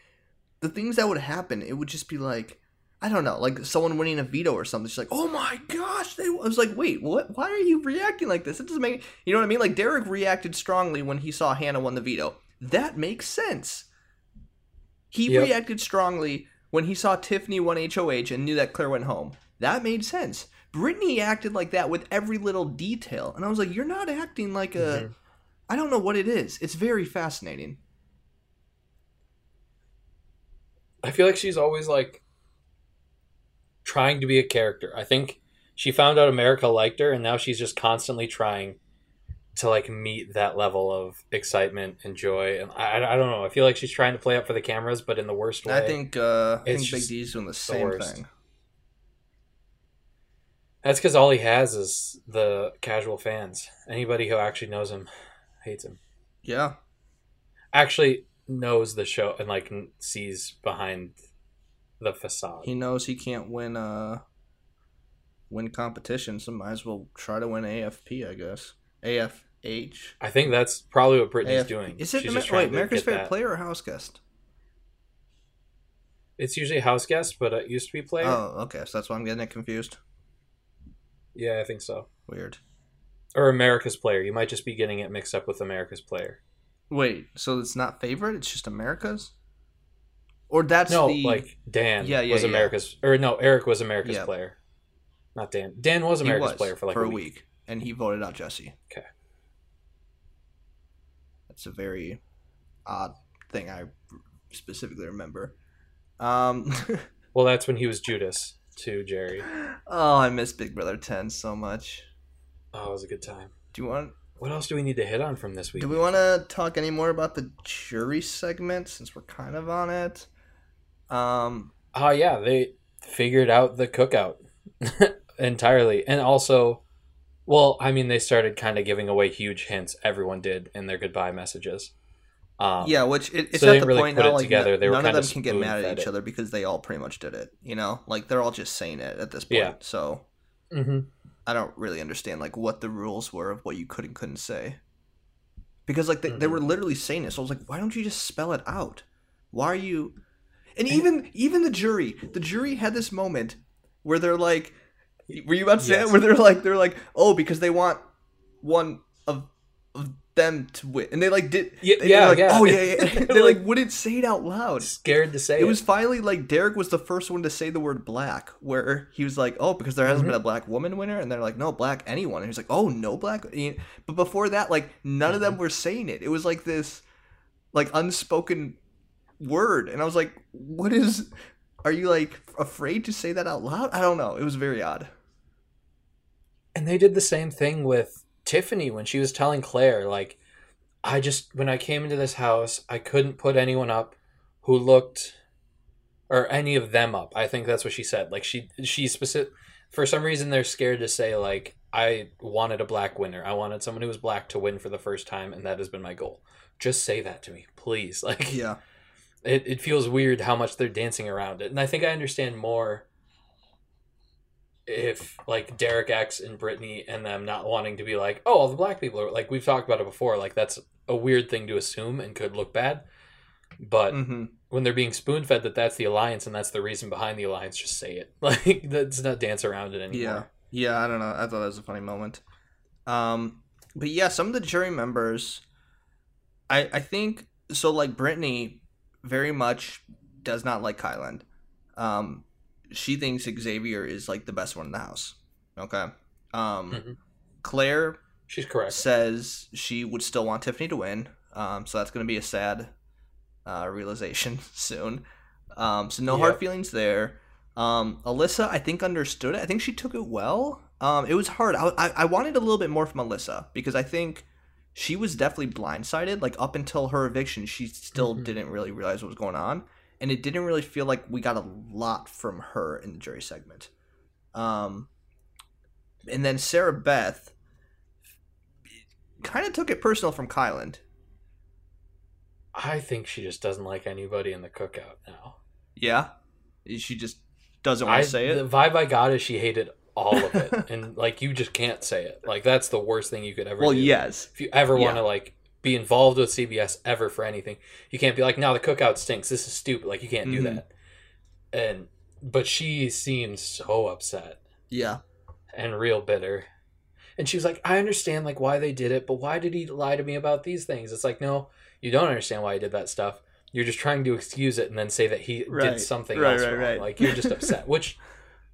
the things that would happen, it would just be like. I don't know, like someone winning a veto or something. She's like, "Oh my gosh!" They I was like, "Wait, what? Why are you reacting like this? It doesn't make you know what I mean." Like Derek reacted strongly when he saw Hannah won the veto. That makes sense. He Yep. reacted strongly when he saw Tiffany won HOH and knew that Claire went home. That made sense. Brittany acted like that with every little detail, and I was like, "You're not acting like a. I don't know what it is. It's very fascinating. I feel like she's always like trying to be a character. I think she found out America liked her, and now she's just constantly trying to like meet that level of excitement and joy. And I, I don't know. I feel like she's trying to play up for the cameras, but in the worst way. I think uh, I think Big D's doing the same worst. thing. That's because all he has is the casual fans. Anybody who actually knows him hates him. Yeah, Actually knows the show and like sees behind the facade. he knows he can't win uh win competition, so might as well try to win AFP, I guess. AFH. I think that's probably what Brittany's AFP. doing. Is it She's wait, America's favorite that- player or house guest? It's usually house guest, but it used to be player. Oh, okay, so that's why I'm getting it confused. Yeah, I think so. Weird. Or America's player. You might just be getting it mixed up with America's player. Wait, so it's not favorite? It's just America's? Or that's no, the like Dan Yeah, yeah, was yeah. America's, or no, Eric was America's Yeah. player. Not Dan. Dan was America's was player for like for a week. and he voted out Jesse. Okay. That's a very odd thing I specifically remember. Um, Well, that's when he was Judas to Jerry. oh, I miss Big Brother 10 so much. Oh, it was a good time. Do you want What else do we need to hit on from this week? do we want to talk any more about the jury segment since we're kind of on it? Um, Oh yeah, they figured out the cookout entirely, and also, well, I mean, they started kind of giving away huge hints. Everyone did in their goodbye messages. Um, yeah, which it, it's so at they the really point now like together. They none of them can get mad at each it. other because they all pretty much did it. You know, like they're all just saying it at this point. Yeah. So hmm I don't really understand like what the rules were of what you could and couldn't say. Because like they, they Mm-hmm. were literally saying it, so I was like, why don't you just spell it out? Why are you? And even even the jury, the jury had this moment where they're like, were you about to say Yes. it? Where they're like, they're like, oh, because they want one of of them to win, and they like did, Yeah, they- yeah, like, yeah. oh yeah, yeah. They like like- wouldn't say it out loud. Scared to say It was finally like Derek was the first one to say the word black, where he was like, "Oh, because there hasn't Mm-hmm. been a black woman winner," and they're like, "No, black anyone." And he's like, "Oh, no black." But before that, like none of Mm-hmm. them were saying it. It was like this, like unspoken word, and I was like, "What is? Are you like afraid to say that out loud?" I don't know. It was very odd. And they did the same thing with Tiffany when she was telling Claire, like, I just, when I came into this house, I couldn't put anyone up who looked, or any of them up. I think that's what she said. Like, she, she specific, for some reason, they're scared to say, like, I wanted a black winner. I wanted someone who was black to win for the first time, and that has been my goal. Just say that to me, please. Like, Yeah. it, it feels weird how much they're dancing around it and i think i understand more if like Derek X and Brittany and them not wanting to be like, oh, all the black people are like we've talked about it before. Like that's a weird thing to assume and could look bad. But Mm-hmm. when they're being spoon fed that that's the alliance and that's the reason behind the alliance, just say it. Like let's not dance around it anymore. Yeah. Yeah, I don't know. I thought that was a funny moment. Um, but yeah, some of the jury members, I I think so. Like Brittany, very much does not like Kyland. Um, she thinks Xavier is like the best one in the house. Okay. Um, Mhm. Claire She's correct. says she would still want Tiffany to win. Um, so that's going to be a sad uh, realization soon. Um, so no hard feelings there. Um, Alyssa, I think understood it. I think she took it well. Um, it was hard. I, I I wanted a little bit more from Alyssa because I think she was definitely blindsided. Like up until her eviction, she still Mhm. didn't really realize what was going on, and it didn't really feel like we got a lot from her in the jury segment. Um, and then Sarah Beth kind of took it personal from Kyland. I think she just doesn't like anybody in the cookout now. Yeah, she just doesn't want I to say it. the vibe I got is she hated all of it, and like you just can't say it. Like that's the worst thing you could ever. Well, do. yes, If you ever Yeah. want to like be involved with CBS ever for anything, you can't be like, "No, the cookout stinks. This is stupid." Like you can't do Mhm. that. And but she seems so upset yeah, and real bitter. And she was like, "I understand like why they did it, but why did he lie to me about these things?" It's like, no, you don't understand why he did that stuff. You're just trying to excuse it and then say that he Right. did something Right, else right, wrong. right. Like you're just upset, which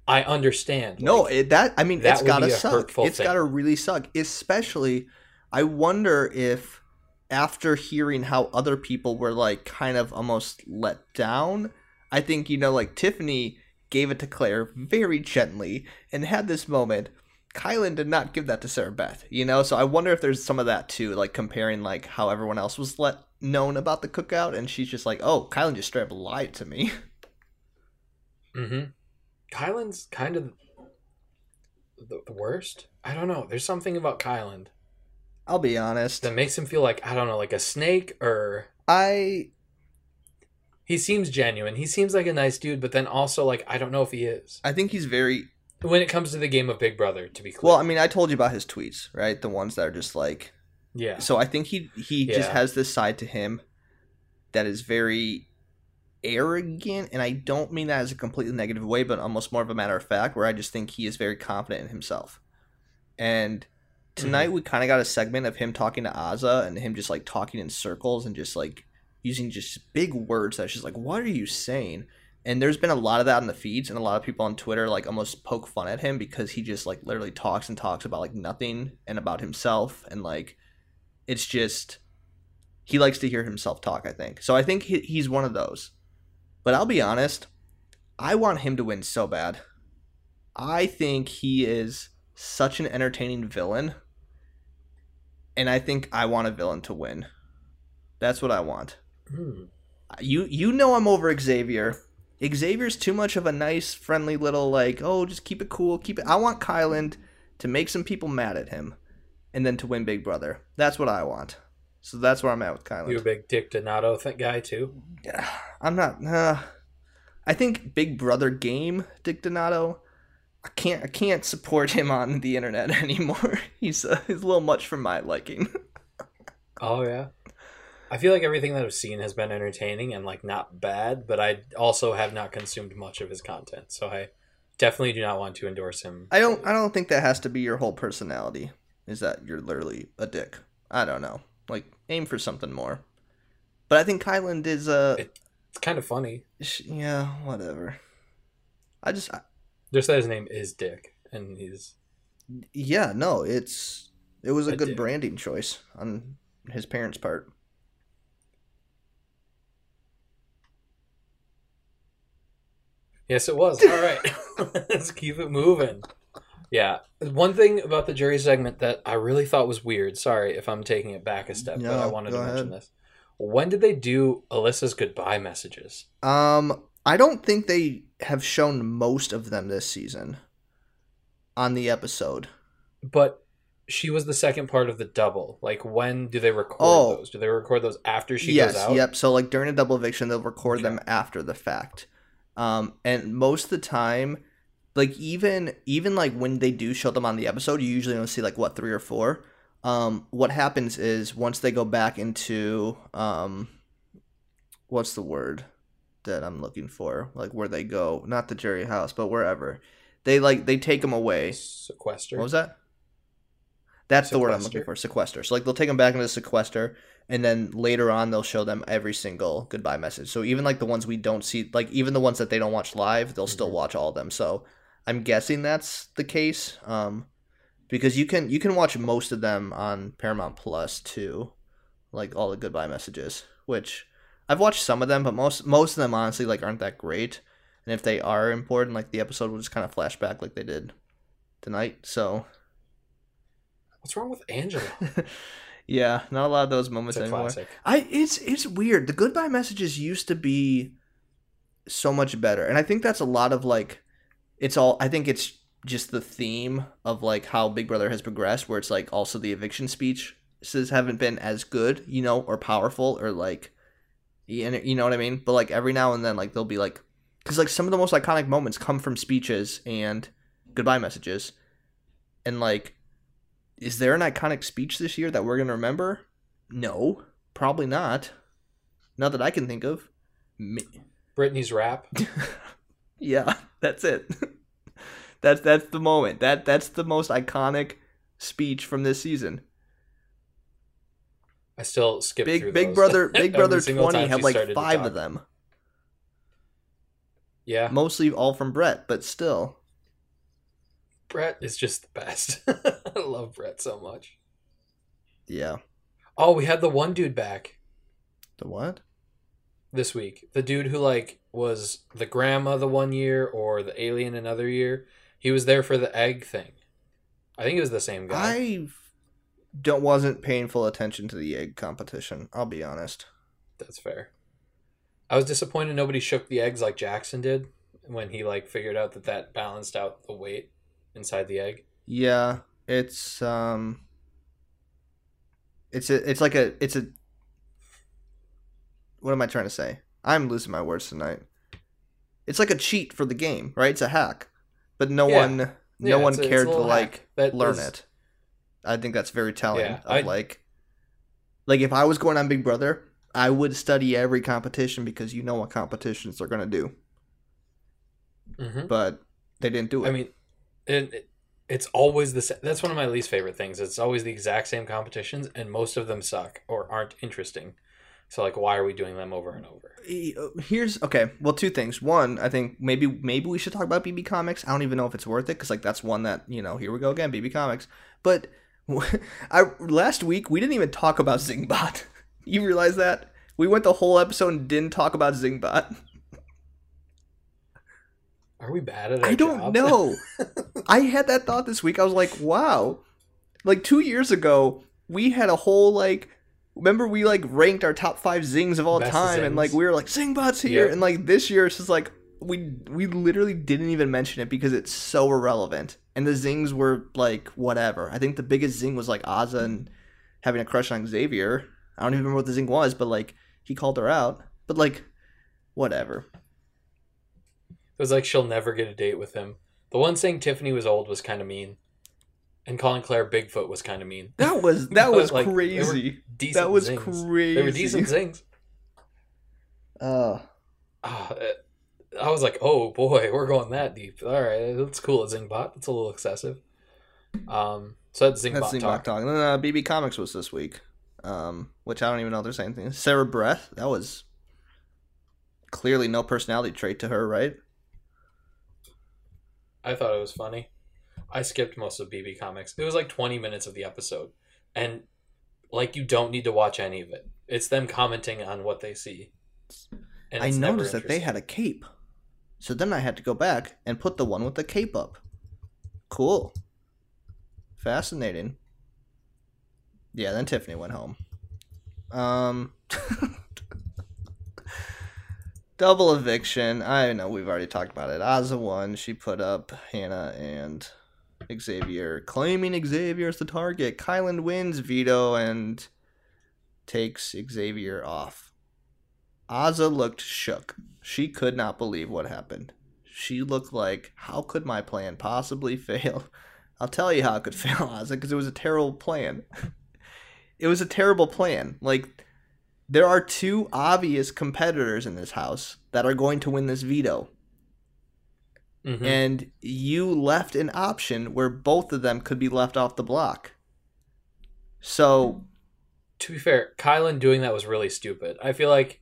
I understand. no, Like, it, that I mean, that it's gotta suck. It's thing. gotta really suck. Especially, I wonder if after hearing how other people were like kind of almost let down, I think you know, like Tiffany gave it to Claire very gently and had this moment. Kyland did not give that to Sarah Beth, you know. So I wonder if there's some of that too, like comparing like how everyone else was let known about the cookout, and she's just like, "Oh, Kyland just straight up lied to me." Mm-hmm. Kyland's kind of the, the worst. I don't know. There's something about Kyland I'll be honest. that makes him feel like I don't know, like a snake, or I he seems genuine. He seems like a nice dude, but then also like I don't know if he is. I think he's very When it comes to the game of Big Brother, to be clear. well. I mean, I told you about his tweets, right? The ones that are just like. yeah. So I think he he just has this side to him that is very arrogant, and I don't mean that as a completely negative way, but almost more of a matter of fact, where I just think he is very confident in himself. And tonight mm-hmm. we kind of got a segment of him talking to Azah and him just like talking in circles and just like using just big words that's just like, what are you saying? And there's been a lot of that in the feeds, and a lot of people on Twitter like almost poke fun at him because he just like literally talks and talks about like nothing and about himself, and like it's just he likes to hear himself talk. I think so. I think he, he's one of those. But I'll be honest, I want him to win so bad. I think he is such an entertaining villain, and I think I want a villain to win. That's what I want. Hmm. You you know I'm over Xavier. Xavier's too much of a nice, friendly little like, oh, just keep it cool, keep it. I want Kyland to make some people mad at him, and then to win Big Brother. That's what I want. So that's where I'm at with Kyland. You a big Dick Donato th- guy too? I'm not. Uh, I think Big Brother game Dick Donato. I can't. I can't support him on the internet anymore. he's uh, he's a little much for my liking. Oh yeah. I feel like everything that I've seen has been entertaining and like not bad, but I also have not consumed much of his content, so I definitely do not want to endorse him. I don't. I don't think that has to be your whole personality. Is that you're literally a dick? I don't know. Like aim for something more. But I think Kyland is uh It- It's kind of funny. yeah whatever. I just I, Just that his name is Dick, and he's yeah no it's it was a good branding choice on his parents' part. yes, it was. All right, let's keep it moving. Yeah, one thing about the jury segment that I really thought was weird. Sorry if I'm taking it back a step, but I wanted to mention this. When did they do Alyssa's goodbye messages? Um, I don't think they have shown most of them this season on the episode. But she was the second part of the double. Like, when do they record Oh. those? Do they record those after she yes, goes out? yep. So like during a double eviction, they'll record Okay. them after the fact. Um, and most of the time, like even even like when they do show them on the episode, you usually don't see like what three or four. Um, what happens is once they go back into um, what's the word that I'm looking for? Like where they go, not the jury house, but wherever they like they take them away. Sequester. What was that? That's the word I'm looking for. Sequester. So like they'll take them back into sequester, and then later on they'll show them every single goodbye message. So even like the ones we don't see, like even the ones that they don't watch live, they'll still watch all of them. So I'm guessing that's the case, um, because you can you can watch most of them on Paramount Plus too, like all the goodbye messages. Which I've watched some of them, but most most of them honestly like aren't that great. And if they are important, like the episode will just kind of flash back like they did tonight. So What's wrong with Angela? yeah, not a lot of those moments anymore. classic. I it's it's weird. The goodbye messages used to be so much better, and I think that's a lot of like it's all. I think it's just the theme of like how Big Brother has progressed, where it's like also the eviction speeches haven't been as good, you know, or powerful, or like, you know you know what I mean. But like every now and then, like they'll be like, because like some of the most iconic moments come from speeches and goodbye messages, and like is there an iconic speech this year that we're going to remember? No, probably not. Not that I can think of. Me- Britney's rap. yeah, that's it. that's that's the moment. That that's the most iconic speech from this season. I still skip through Big Big. Brother Big Brother 20 time had like 5 of them. Yeah, Mostly all from Brett, but still. Brett is just the best. I love Brett so much. Yeah. Oh, we had the one dude back The what? this week. The dude who like was the grandma the one year or the alien another year. He was there for the egg thing. I think it was the same guy. I don't wasn't paying full attention to the egg competition. I'll be honest. That's fair. I was disappointed nobody shook the eggs like Jackson did when he like figured out that that balanced out the weight inside the egg. Yeah, it's um it's a it's like a it's a what am I trying to say? I'm losing my words tonight. It's like a cheat for the game, right? It's a hack. But no Yeah. one no Yeah, one a- cared to little like that learn is- it. I think that's very telling Yeah, of I- like like if I was going on Big Brother, I would study every competition because you know what competitions they're going to do. Mm-hmm. But they didn't do it. I mean, it, it it's always the same. That's one of my least favorite things. It's always the exact same competitions, and most of them suck or aren't interesting. So like, why are we doing them over and over? Uh, here's okay well two things one i think maybe maybe we should talk about bb comics i don't even know if it's worth it because like that's one that you know here we go again bb comics but i last week we didn't even talk about zingbot. You realize that? We went the whole episode and didn't talk about zingbot. Are we bad at? Our i don't job? know. I had that thought this week. I was like wow. Like two years ago we had a whole like remember we like ranked our top five zings of all Best time and like we were like zingbot's here. Yep. and like this year it's just like we we literally didn't even mention it because it's so irrelevant. And the zings were like whatever. I think the biggest zing was like Azah and having a crush on xavier. I don't even remember what the zing was but like he called her out. But like whatever. It was like she'll never get a date with him. The one saying Tiffany was old was kind of mean, and calling Claire Bigfoot was kind of mean. that was that was like, crazy. that was zings. crazy They were decent things. uh. Uh, I was like, oh boy, we're going that deep. All right, that's cool at Zingbot. That's a little excessive. Um, so that's Zingbot That's Zingbot talk. talk. And then uh, BB Comics was this week, um, which I don't even know if there's anything. Sarah Breath, that was clearly no personality trait to her, right? I thought it was funny. I skipped most of BB Comics. It was like 20 minutes of the episode. And like you don't need to watch any of it. It's them commenting on what they see. And I noticed that they had a cape, so then I had to go back and put the one with the cape up. Cool, fascinating. Yeah, then Tiffany went home. Um, double eviction. I know we've already talked about it. Azah won. She put up Hannah and Xavier, claiming Xavier as the target. Kyland wins veto and takes Xavier off. Azah looked shook. She could not believe what happened. she looked like, how could my plan possibly fail? I'll tell you how it could fail, Ozzy, because it was a terrible plan. it was a terrible plan. Like, there are two obvious competitors in this house that are going to win this veto. Mhm. And you left an option where both of them could be left off the block. So, to be fair, Kyland doing that was really stupid. I feel like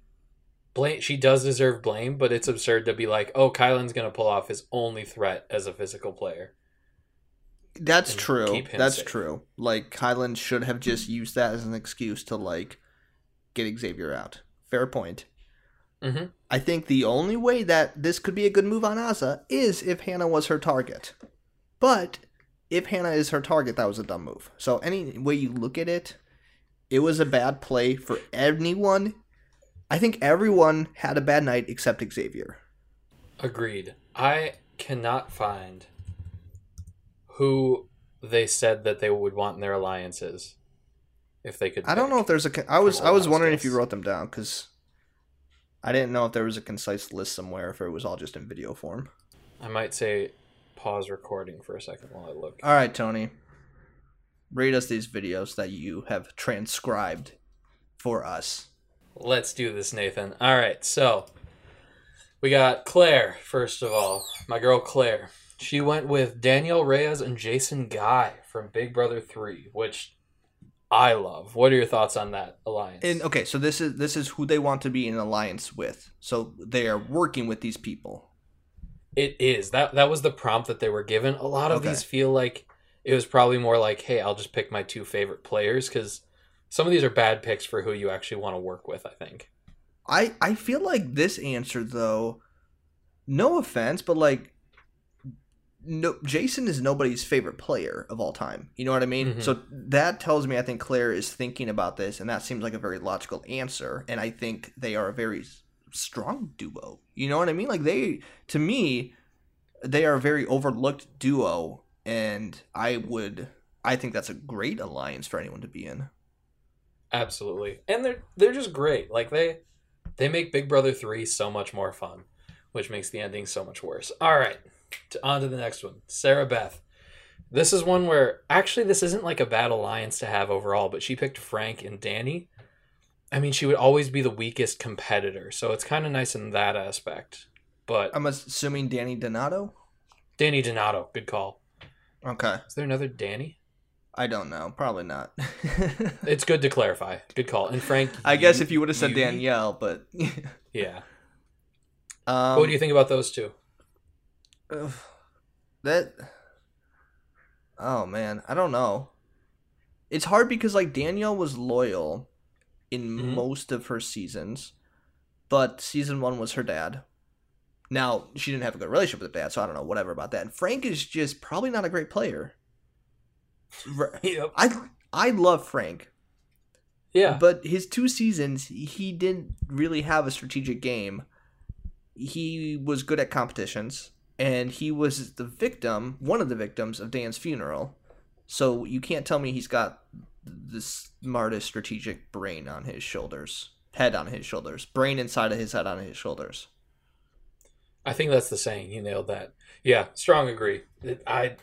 blame she does deserve blame, but it's absurd to be like, oh, Kyland's gonna pull off his only threat as a physical player. That's true. That's safe. true. Like Kyland should have just used that as an excuse to like get Xavier out. Fair point. Mm-hmm. I think the only way that this could be a good move on Azah is if Hannah was her target. But if Hannah is her target, that was a dumb move. So any way you look at it, it was a bad play for anyone. I think everyone had a bad night except Xavier. Agreed. I cannot find who they said that they would want in their alliances if they could. I don't know if there's a. I was I was wondering if you wrote them down because I didn't know if there was a concise list somewhere if it was all just in video form. I might say pause recording for a second while I look. All right, Tony, read us these videos that you have transcribed for us. Let's do this, Nathan. All right, so we got Claire, first of all. My girl Claire. She went with Danielle Reyes and Jason Guy from Big Brother 3, which I love. What are your thoughts on that alliance? And okay, so this is this is who they want to be in alliance with. So they are working with these people. It is. That that was the prompt that they were given. A lot of Okay. these feel like it was probably more like, "Hey, I'll just pick my two favorite players cuz some of these are bad picks for who you actually want to work with, I think. I I feel like this answer though, no offense, but like no Jason is nobody's favorite player of all time. You know what I mean? Mhm. So that tells me I think Claire is thinking about this and that seems like a very logical answer and I think they are a very strong duo. You know what I mean? Like they to me they are a very overlooked duo and I would I think that's a great alliance for anyone to be in. Absolutely. And they're they're just great. Like they they make Big Brother 3 so much more fun, which makes the ending so much worse. All right. To, on to the next one. Sarah Beth. This is one where actually this isn't like a bad alliance to have overall, but she picked Frank and Danny. I mean, she would always be the weakest competitor, so it's kind of nice in that aspect. But I'm assuming Danny Donato? Danny Donato, good call. Okay. Is there another Danny? I don't know. Probably not. It's good to clarify. Good call. And Frank, I guess you- if you would have said you- Danielle, but yeah. um, what do you think about those two? ugh, that? Oh man, I don't know. It's hard because like Danielle was loyal in Mhm. most of her seasons, but season one was her dad. Now she didn't have a good relationship with her dad, so I don't know whatever about that. And Frank is just probably not a great player. Yep. I I love Frank. Yeah. But his two seasons, he didn't really have a strategic game. He was good at competitions, and he was the victim, one of the victims of Dan's funeral. So you can't tell me he's got the smartest strategic brain on his shoulders, head on his shoulders, brain inside of his head on his shoulders. I think that's the saying. You nailed that. Yeah, strong agree. I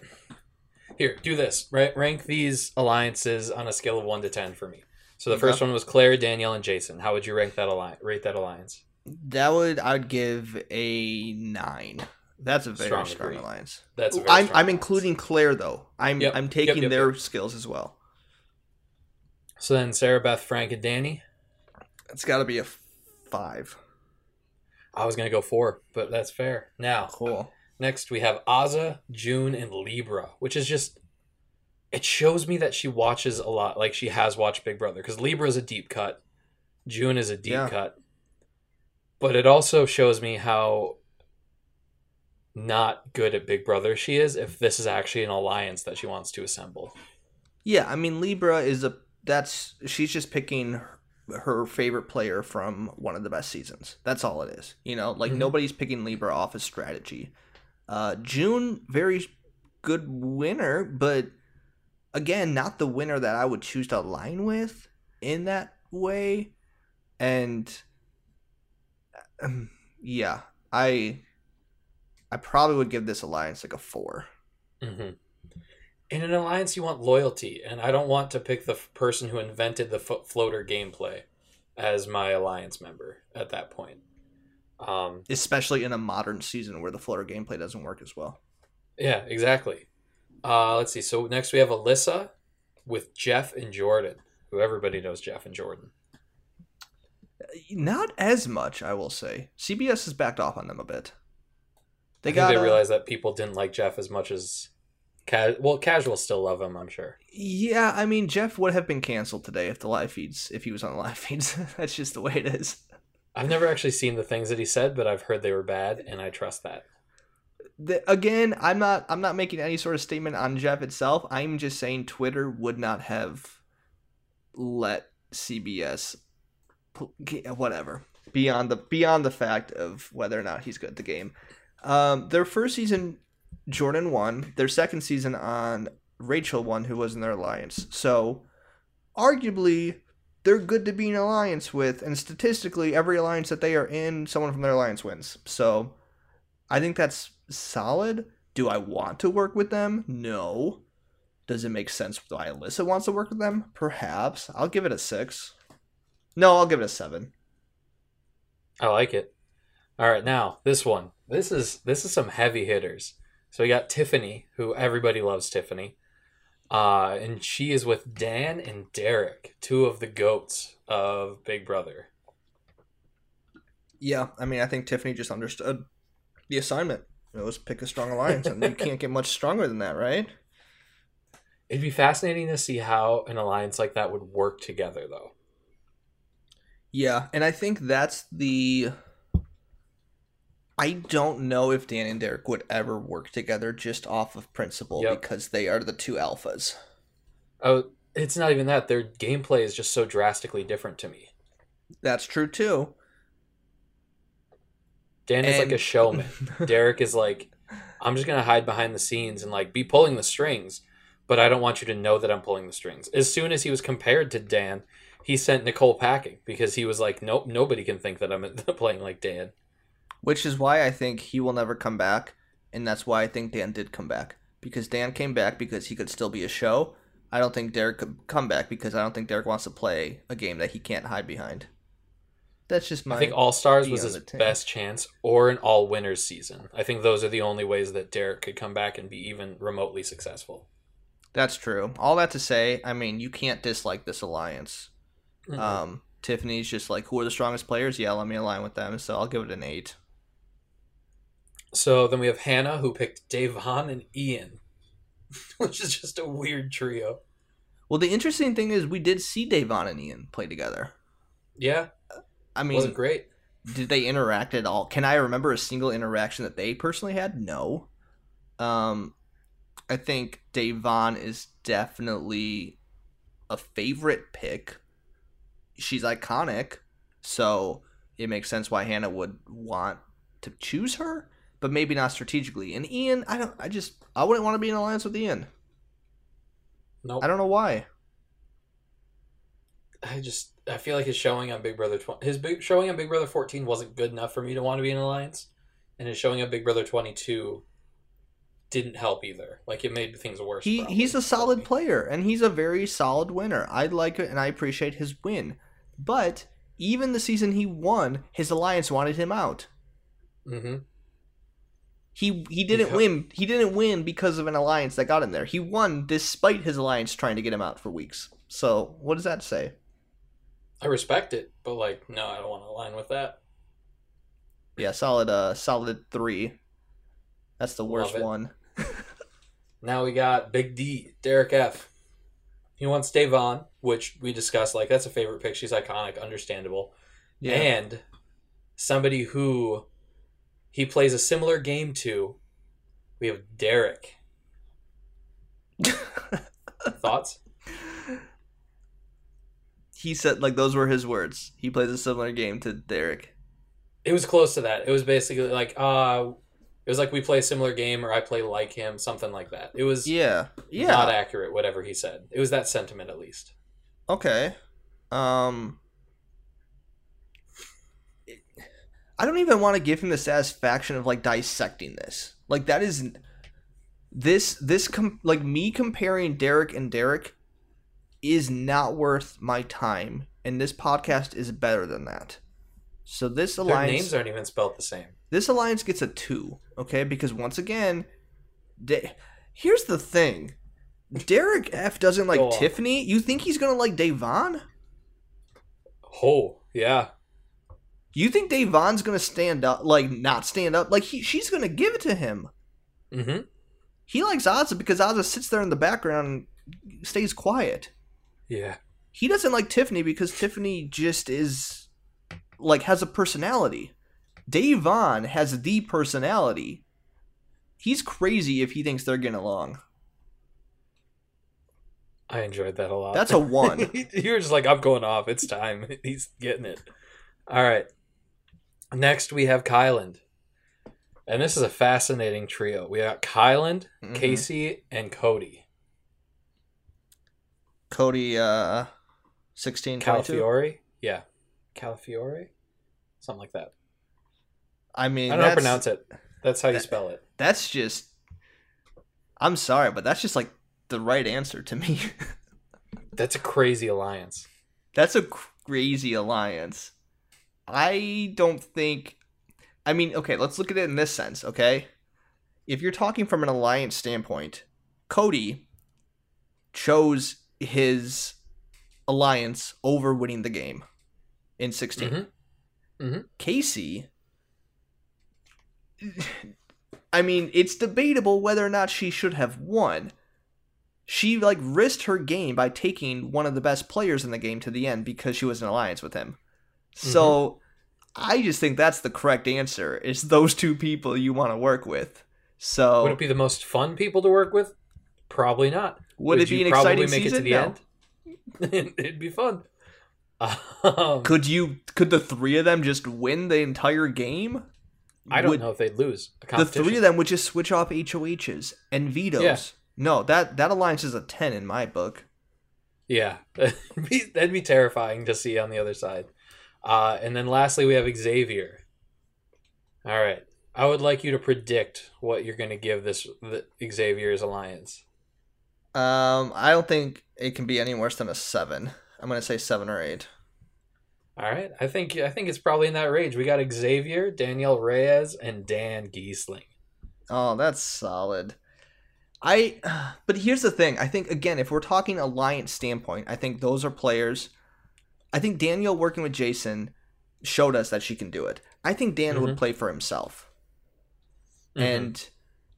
here do this. Right, rank these alliances on a scale of one to ten for me. So the Okay. first one was Claire, Danielle, and Jason. How would you rank that alliance? Rate that alliance? That would I'd give a nine. That's a very Strong strong, alliance. That's I'm strong I'm alliance. including Claire though. I'm Yep, I'm taking yep, their yep. skills as well. So then Sarah, Beth, Frank, and Danny. It's got to be a five. I was gonna go four, but that's fair. Now, Cool. Next we have Azah, Jun, and Libra, which is just it shows me that she watches a lot. Like she has watched Big Brother because Libra is a deep cut, Jun is a deep Yeah. cut, but it also shows me how not good at Big Brother she is. If this is actually an alliance that she wants to assemble, Yeah, I mean Libra is a that's she's just picking her, her favorite player from one of the best seasons. That's all it is. You know, like Mhm. nobody's picking Libra off of strategy. Uh Jun very good winner, but again, not the winner that I would choose to align with in that way. And um, yeah, I I probably would give this alliance like a four. hmm In an alliance, you want loyalty, and I don't want to pick the f- person who invented the floater gameplay as my alliance member at that point. Um, especially in a modern season where the floater gameplay doesn't work as well. yeah, exactly. Uh, let's see. So next we have Alyssa with Jeff and Jordan, who everybody knows Jeff and Jordan. Not as much, I will say. CBS has backed off on them a bit. They I got they realized that people didn't like Jeff as much as ca- well, casuals still love him. I'm sure. Yeah, I mean Jeff would have been canceled today if the live feeds if he was on the live feeds. That's just the way it is. I've never actually seen the things that he said, but I've heard they were bad, and I trust that. The, again, I'm not I'm not making any sort of statement on Jeff itself. I'm just saying Twitter would not have let CBS whatever beyond the beyond the fact of whether or not he's good at the game. Um, their first season, Jordan won. Their second season on Rachel won, who was in their alliance. So, arguably, they're good to be in alliance with, and statistically, every alliance that they are in, someone from their alliance wins. So, I think that's solid. Do I want to work with them? No. Does it make sense why Alyssa wants to work with them? Perhaps. I'll give it a six. No, I'll give it a seven. I like it. All right, now this one. This is this is some heavy hitters. So we got Tiffany, who everybody loves Tiffany. Uh, and she is with Dan and Derek, two of the goats of Big Brother. Yeah, I mean, I think Tiffany just understood the assignment. It was pick a strong alliance, and you can't get much stronger than that, right? It'd be fascinating to see how an alliance like that would work together, though. Yeah, and I think that's the. I don't know if Dan and Derek would ever work together just off of principle Yep. because they are the two alphas. Oh, it's not even that. Their gameplay is just so drastically different to me. That's true too. Dan is like a showman. Derek is like, I'm just gonna hide behind the scenes and like be pulling the strings, but I don't want you to know that I'm pulling the strings. As soon as he was compared to Dan, he sent Nicole packing because he was like, nope, nobody can think that I'm playing like Dan. Which is why I think he will never come back, and that's why I think Dan did come back. Because Dan came back because he could still be a show. I don't think Derek could come back because I don't think Derek wants to play a game that he can't hide behind. That's just my. I think All Stars was his best chance, or an All Winners season. I think those are the only ways that Derek could come back and be even remotely successful. That's true. All that to say, I mean, you can't dislike this alliance. Mhm. Um, Tiffany's just like, who are the strongest players? Yeah, let me align with them. So I'll give it an eight. So then we have Hannah, who picked Da'Vonne and Ian, which is just a weird trio. Well, the interesting thing is, we did see Da'Vonne and Ian play together. Yeah, I was mean, it great? did they interact at all? Can I remember a single interaction that they personally had? No. Um, I think Da'Vonne is definitely a favorite pick. She's iconic, so it makes sense why Hannah would want to choose her, but maybe not strategically. And Ian, I don't. I just I wouldn't want to be in alliance with Ian. Nope. I don't know why. I just I feel like his showing on Big Brother tw- his big showing on Big Brother 14 wasn't good enough for me to want to be in an alliance, and his showing on Big Brother 22 didn't help either. Like it made things worse. He probably, he's a solid player and he's a very solid winner. I like it and I appreciate his win. But even the season he won, his alliance wanted him out. Mhm. He he didn't Yeah. win. He didn't win because of an alliance that got him there. He won despite his alliance trying to get him out for weeks. So what does that say? I respect it, but like no, I don't want to align with that. Yeah, solid uh solid three. That's the worst one. Now we got Big D, Derek F. He wants Da'Vonne, which we discussed. Like that's a favorite pick. She's iconic, understandable, Yeah. and somebody who he plays a similar game to. We have Derek. Thoughts? he said like those were his words. He plays a similar game to Derek. It was close to that. It was basically like uh it was like we play a similar game or I play like him, something like that. It was Yeah. Yeah. not accurate, whatever he said. It was that sentiment at least. Okay. Um I don't even want to give him the satisfaction of like dissecting this. Like that is this this com- like me comparing Derek and Derek is not worth my time, and this podcast is better than that. So this Their alliance names aren't even spelled the same. this alliance gets a two, okay? Because once again, Da- here's the thing: Derek F doesn't like Tiffany. You think he's gonna like Da'Vonne? Oh, yeah. You think Da'Vonne's gonna stand up, like not stand up? Like he, she's gonna give it to him. Mm-hmm. He likes Azah because Azah sits there in the background and stays quiet. Yeah. He doesn't like Tiffany because Tiffany just is like has a personality. Da'Vonne has the personality. He's crazy if he thinks they're getting along. I enjoyed that a lot. That's a one. you were just like, I'm going off. It's time. He's getting it. All right. Next, we have Kyland. And this is a fascinating trio. We got Kyland, Mhm. Casey, and Cody. Cody, uh, 16, 22. Calafiore? Yeah. Calafiore? Something like that. I mean, I don't know how to pronounce it. That's how you that- spell it. That's just. I'm sorry, but that's just like the right answer to me. That's a crazy alliance. That's a crazy alliance. I don't think. I mean, okay, let's look at it in this sense, okay? If you're talking from an alliance standpoint, Cody chose his alliance over winning the game in 16. Mhm. Mhm. Casey. I mean, it's debatable whether or not she should have won she like risked her game by taking one of the best players in the game to the end because she was in alliance with him. So I just think that's the correct answer. Is those two people you want to work with. So Would it be the most fun people to work with? Probably not. Would it be an probably exciting make it to season? the No. end? It'd be fun. Um, could you could the three of them just win the entire game? I don't Would- know if they'd lose. A The three of them would just switch off HOHs and vetoes. Yeah. No, that that alliance is a 10 in my book. Yeah, that'd be, that'd be terrifying to see on the other side. Uh, and then lastly, we have Xavier. All right, I would like you to predict what you're going to give this the Xavier's alliance. Um I don't think it can be any worse than a 7. I'm going to say 7 or 8. All right, I think I think it's probably in that range. We got Xavier, Danielle Reyes, and Dan Gheesling. Oh, that's solid. I but here's the thing. I think again, if we're talking alliance standpoint, I think those are players. I think Danielle working with Jason showed us that she can do it. I think Dan would Mhm. play for himself. Mhm. And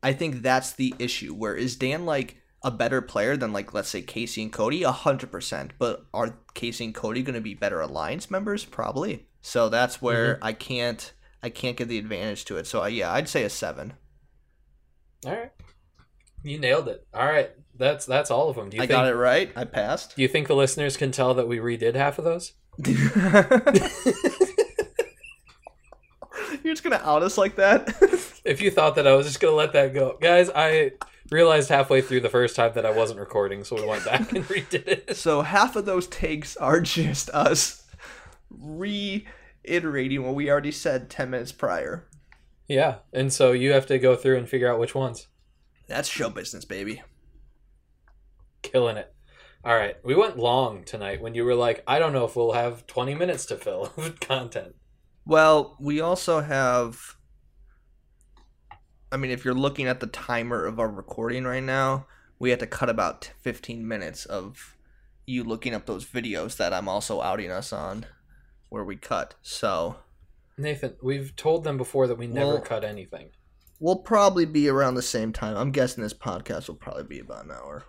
I think that's the issue. Where is Dan like a better player than like let's say Casey and Cody? A hundred percent. But are Casey and Cody gonna be better alliance members? Probably. So that's where I can't I can't give the advantage to it. So uh, yeah, I'd say a seven. All right, you nailed it. All right, that's that's all of them. Do you I think? got it right. I passed. Do you think the listeners can tell that we redid half of those? You're just gonna out us like that? if you thought that I was just gonna let that go, guys, I realized halfway through the first time that I wasn't recording, so we went back and redid it. so half of those takes are just us reiterating what we already said ten minutes prior. Yeah, and so you have to go through and figure out which ones. That's show business, baby. Killing it. All right, we went long tonight when you were like, I don't know if we'll have 20 minutes to fill with content. Well, we also have. I mean, if you're looking at the timer of our recording right now, we had to cut about 15 minutes of you looking up those videos that I'm also outing us on, where we cut. So Nathan, we've told them before that we never Well- cut anything. we'll probably be around the same time. I'm guessing this podcast will probably be about an hour,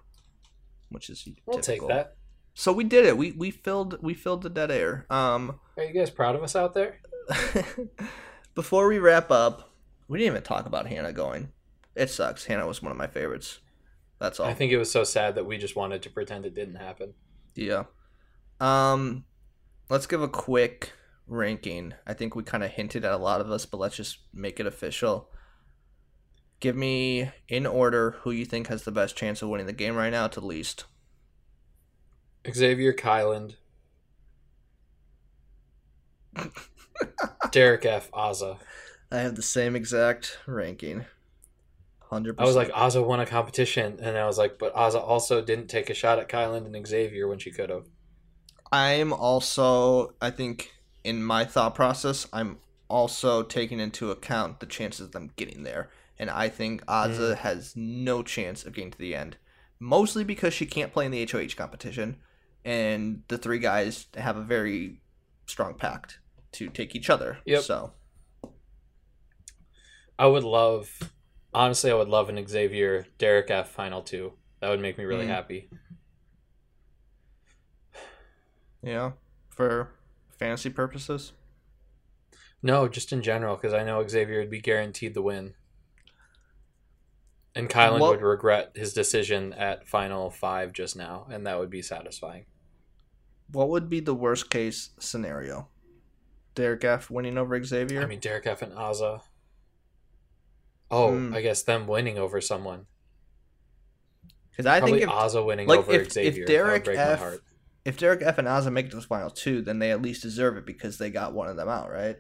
which is We'll typical. take that. So we did it. We we filled we filled the dead air. Um, Are you guys proud of us out there? before we wrap up, we didn't even talk about Hannah going. It sucks. Hannah was one of my favorites. That's all. I think it was so sad that we just wanted to pretend it didn't happen. Yeah. Um, let's give a quick ranking. I think we kind of hinted at a lot of us, but let's just make it official. Give me in order who you think has the best chance of winning the game right now to least. Xavier Kyland. Derek F. Azah. I have the same exact ranking. Hundred. I was like, Azah won a competition, and I was like, but Azah also didn't take a shot at Kyland and Xavier when she could have. I'm also, I think, in my thought process, I'm also taking into account the chances of them getting there, and I think Azah has no chance of getting to the end, mostly because she can't play in the HOH competition, and the three guys have a very strong pact to take each other. Yep. So I would love, honestly, I would love an Xavier Derek F. final two. That would make me really Mm. happy. yeah, for fantasy purposes. No, just in general, because I know Xavier would be guaranteed the win. And Kyland would regret his decision at final five just now, and that would be satisfying. What would be the worst case scenario? Derek F winning over Xavier. I mean, Derek F. and Azah. Oh, Hmm. I guess them winning over someone. because I Probably think if, Azah winning like, over if- if Xavier. that Derek would break my F- heart. if Derek F and Azah make it to the final two, then they at least deserve it because they got one of them out, right?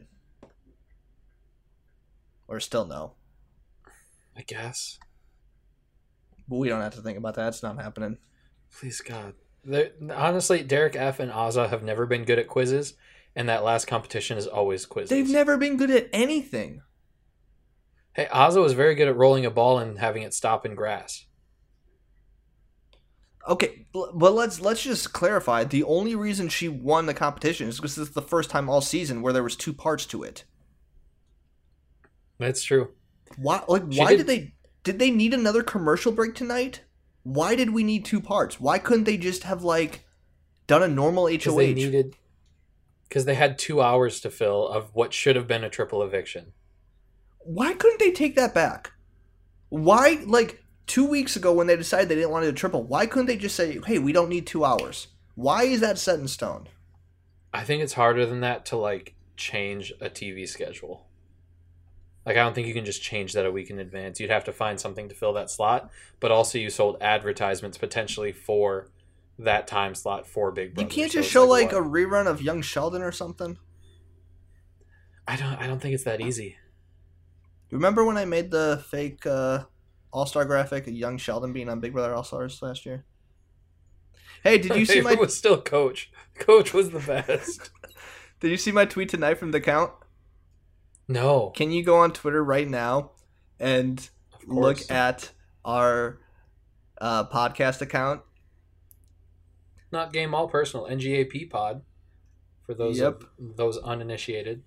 Or still no. I guess. But we don't have to think about that. It's not happening. Please God. They're- honestly, Derek F and Azah have never been good at quizzes, and that last competition is always quizzes. They've never been good at anything. Hey, Azah was very good at rolling a ball and having it stop in grass. Okay, but let's let's just clarify. The only reason she won the competition is because it's the first time all season where there was two parts to it. That's true. Why? Like, She why did- did they? Did they need another commercial break tonight? Why did we need two parts? Why couldn't they just have like done a normal HOH? Because they needed. Because they had two hours to fill of what should have been a triple eviction. why couldn't they take that back? Why, like two weeks ago when they decided they didn't want to do triple, why couldn't they just say, "Hey, we don't need two hours"? Why is that set in stone? I think it's harder than that to like change a TV schedule. Like I don't think you can just change that a week in advance. You'd have to find something to fill that slot, but also you sold advertisements potentially for that time slot for Big You can't just it's show like, what? a rerun of Young Sheldon or something. I don't. I don't think it's that easy. Remember when I made the fake uh, All Star graphic of Young Sheldon being on Big Brother All Stars last year? Hey, did you see my It was still Coach. Coach was the best. Did you see my tweet tonight from the count? No, Can you go on Twitter right now and look at our uh, podcast account? not game all personal. NGAP pod for those Yep. those uninitiated.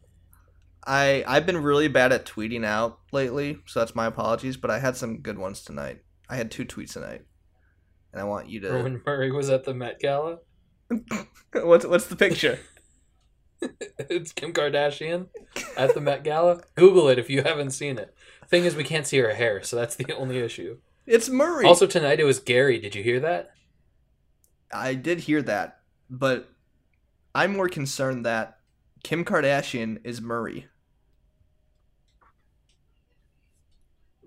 I I've been really bad at tweeting out lately, so that's my apologies. But I had some good ones tonight. I had two tweets tonight, and I want you to. When Murray was at the Met Gala, what's what's the picture? it's Kim Kardashian at the Met Gala. Google it if you haven't seen it. Thing is, we can't see her hair, so that's the only issue. It's Murray. Also tonight it was Gary. Did you hear that? I did hear that, but I'm more concerned that Kim Kardashian is Murray.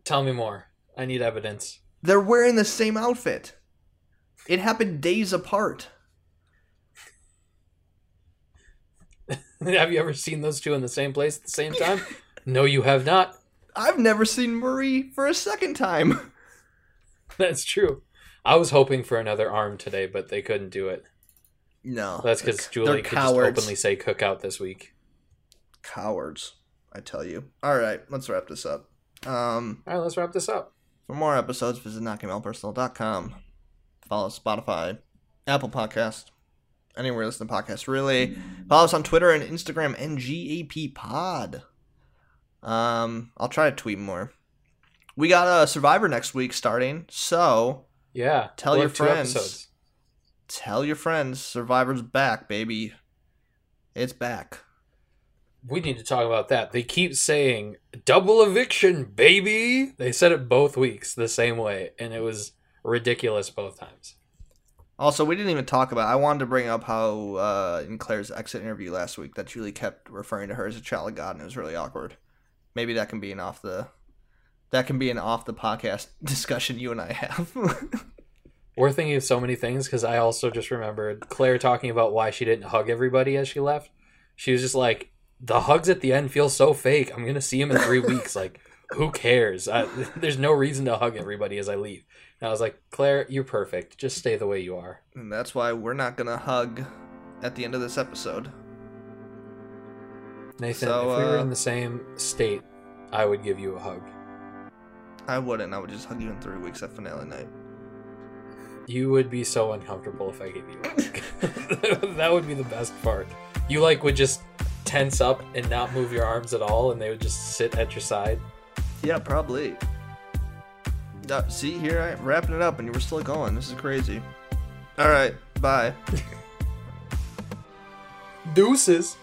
Tell me more. I need evidence. They're wearing the same outfit. It happened days apart. have you ever seen those two in the same place at the same time? no, you have not. I've never seen Marie for a second time. That's true. I was hoping for another arm today, but they couldn't do it. No, That's because Julie could just openly say cookout this week. Cowards, I tell you. All right, let's wrap this up. Um, All right, let's wrap this up. for more episodes, visit notgameallpersonal.com. Follow Spotify, Apple Podcast, anywhere you listen to podcasts. Really, follow us on Twitter and Instagram, NGAP Pod. Um, I'll try to tweet more. We got a Survivor next week starting, so Yeah. Tell we'll your friends. tell your friends, Survivor's back, baby. It's back. We need to talk about that. They keep saying double eviction, baby. They said it both weeks the same way, and it was ridiculous both times. Also, we didn't even talk about. I wanted to bring up how uh, in Claire's exit interview last week that Julie kept referring to her as a child of God, and it was really awkward. Maybe that can be an off the that can be an off the podcast discussion you and I have. We're thinking of so many things because I also just remembered Claire talking about why she didn't hug everybody as she left. She was just like, the hugs at the end feel so fake. I'm gonna see him in three weeks. Like, who cares? I, there's no reason to hug everybody as I leave. And I was like, Claire, you're perfect. Just stay the way you are. And that's why we're not gonna hug at the end of this episode. Nathan, So, if we were uh, in the same state, I would give you a hug. I wouldn't. I would just hug you in three weeks at finale night. You would be so uncomfortable if I gave you a hug. that would be the best part. You like would just tense up and not move your arms at all, and they would just sit at your side. Yeah, probably. Uh, see, here I am wrapping it up, and you were still going. This is crazy. All right, bye. Deuces.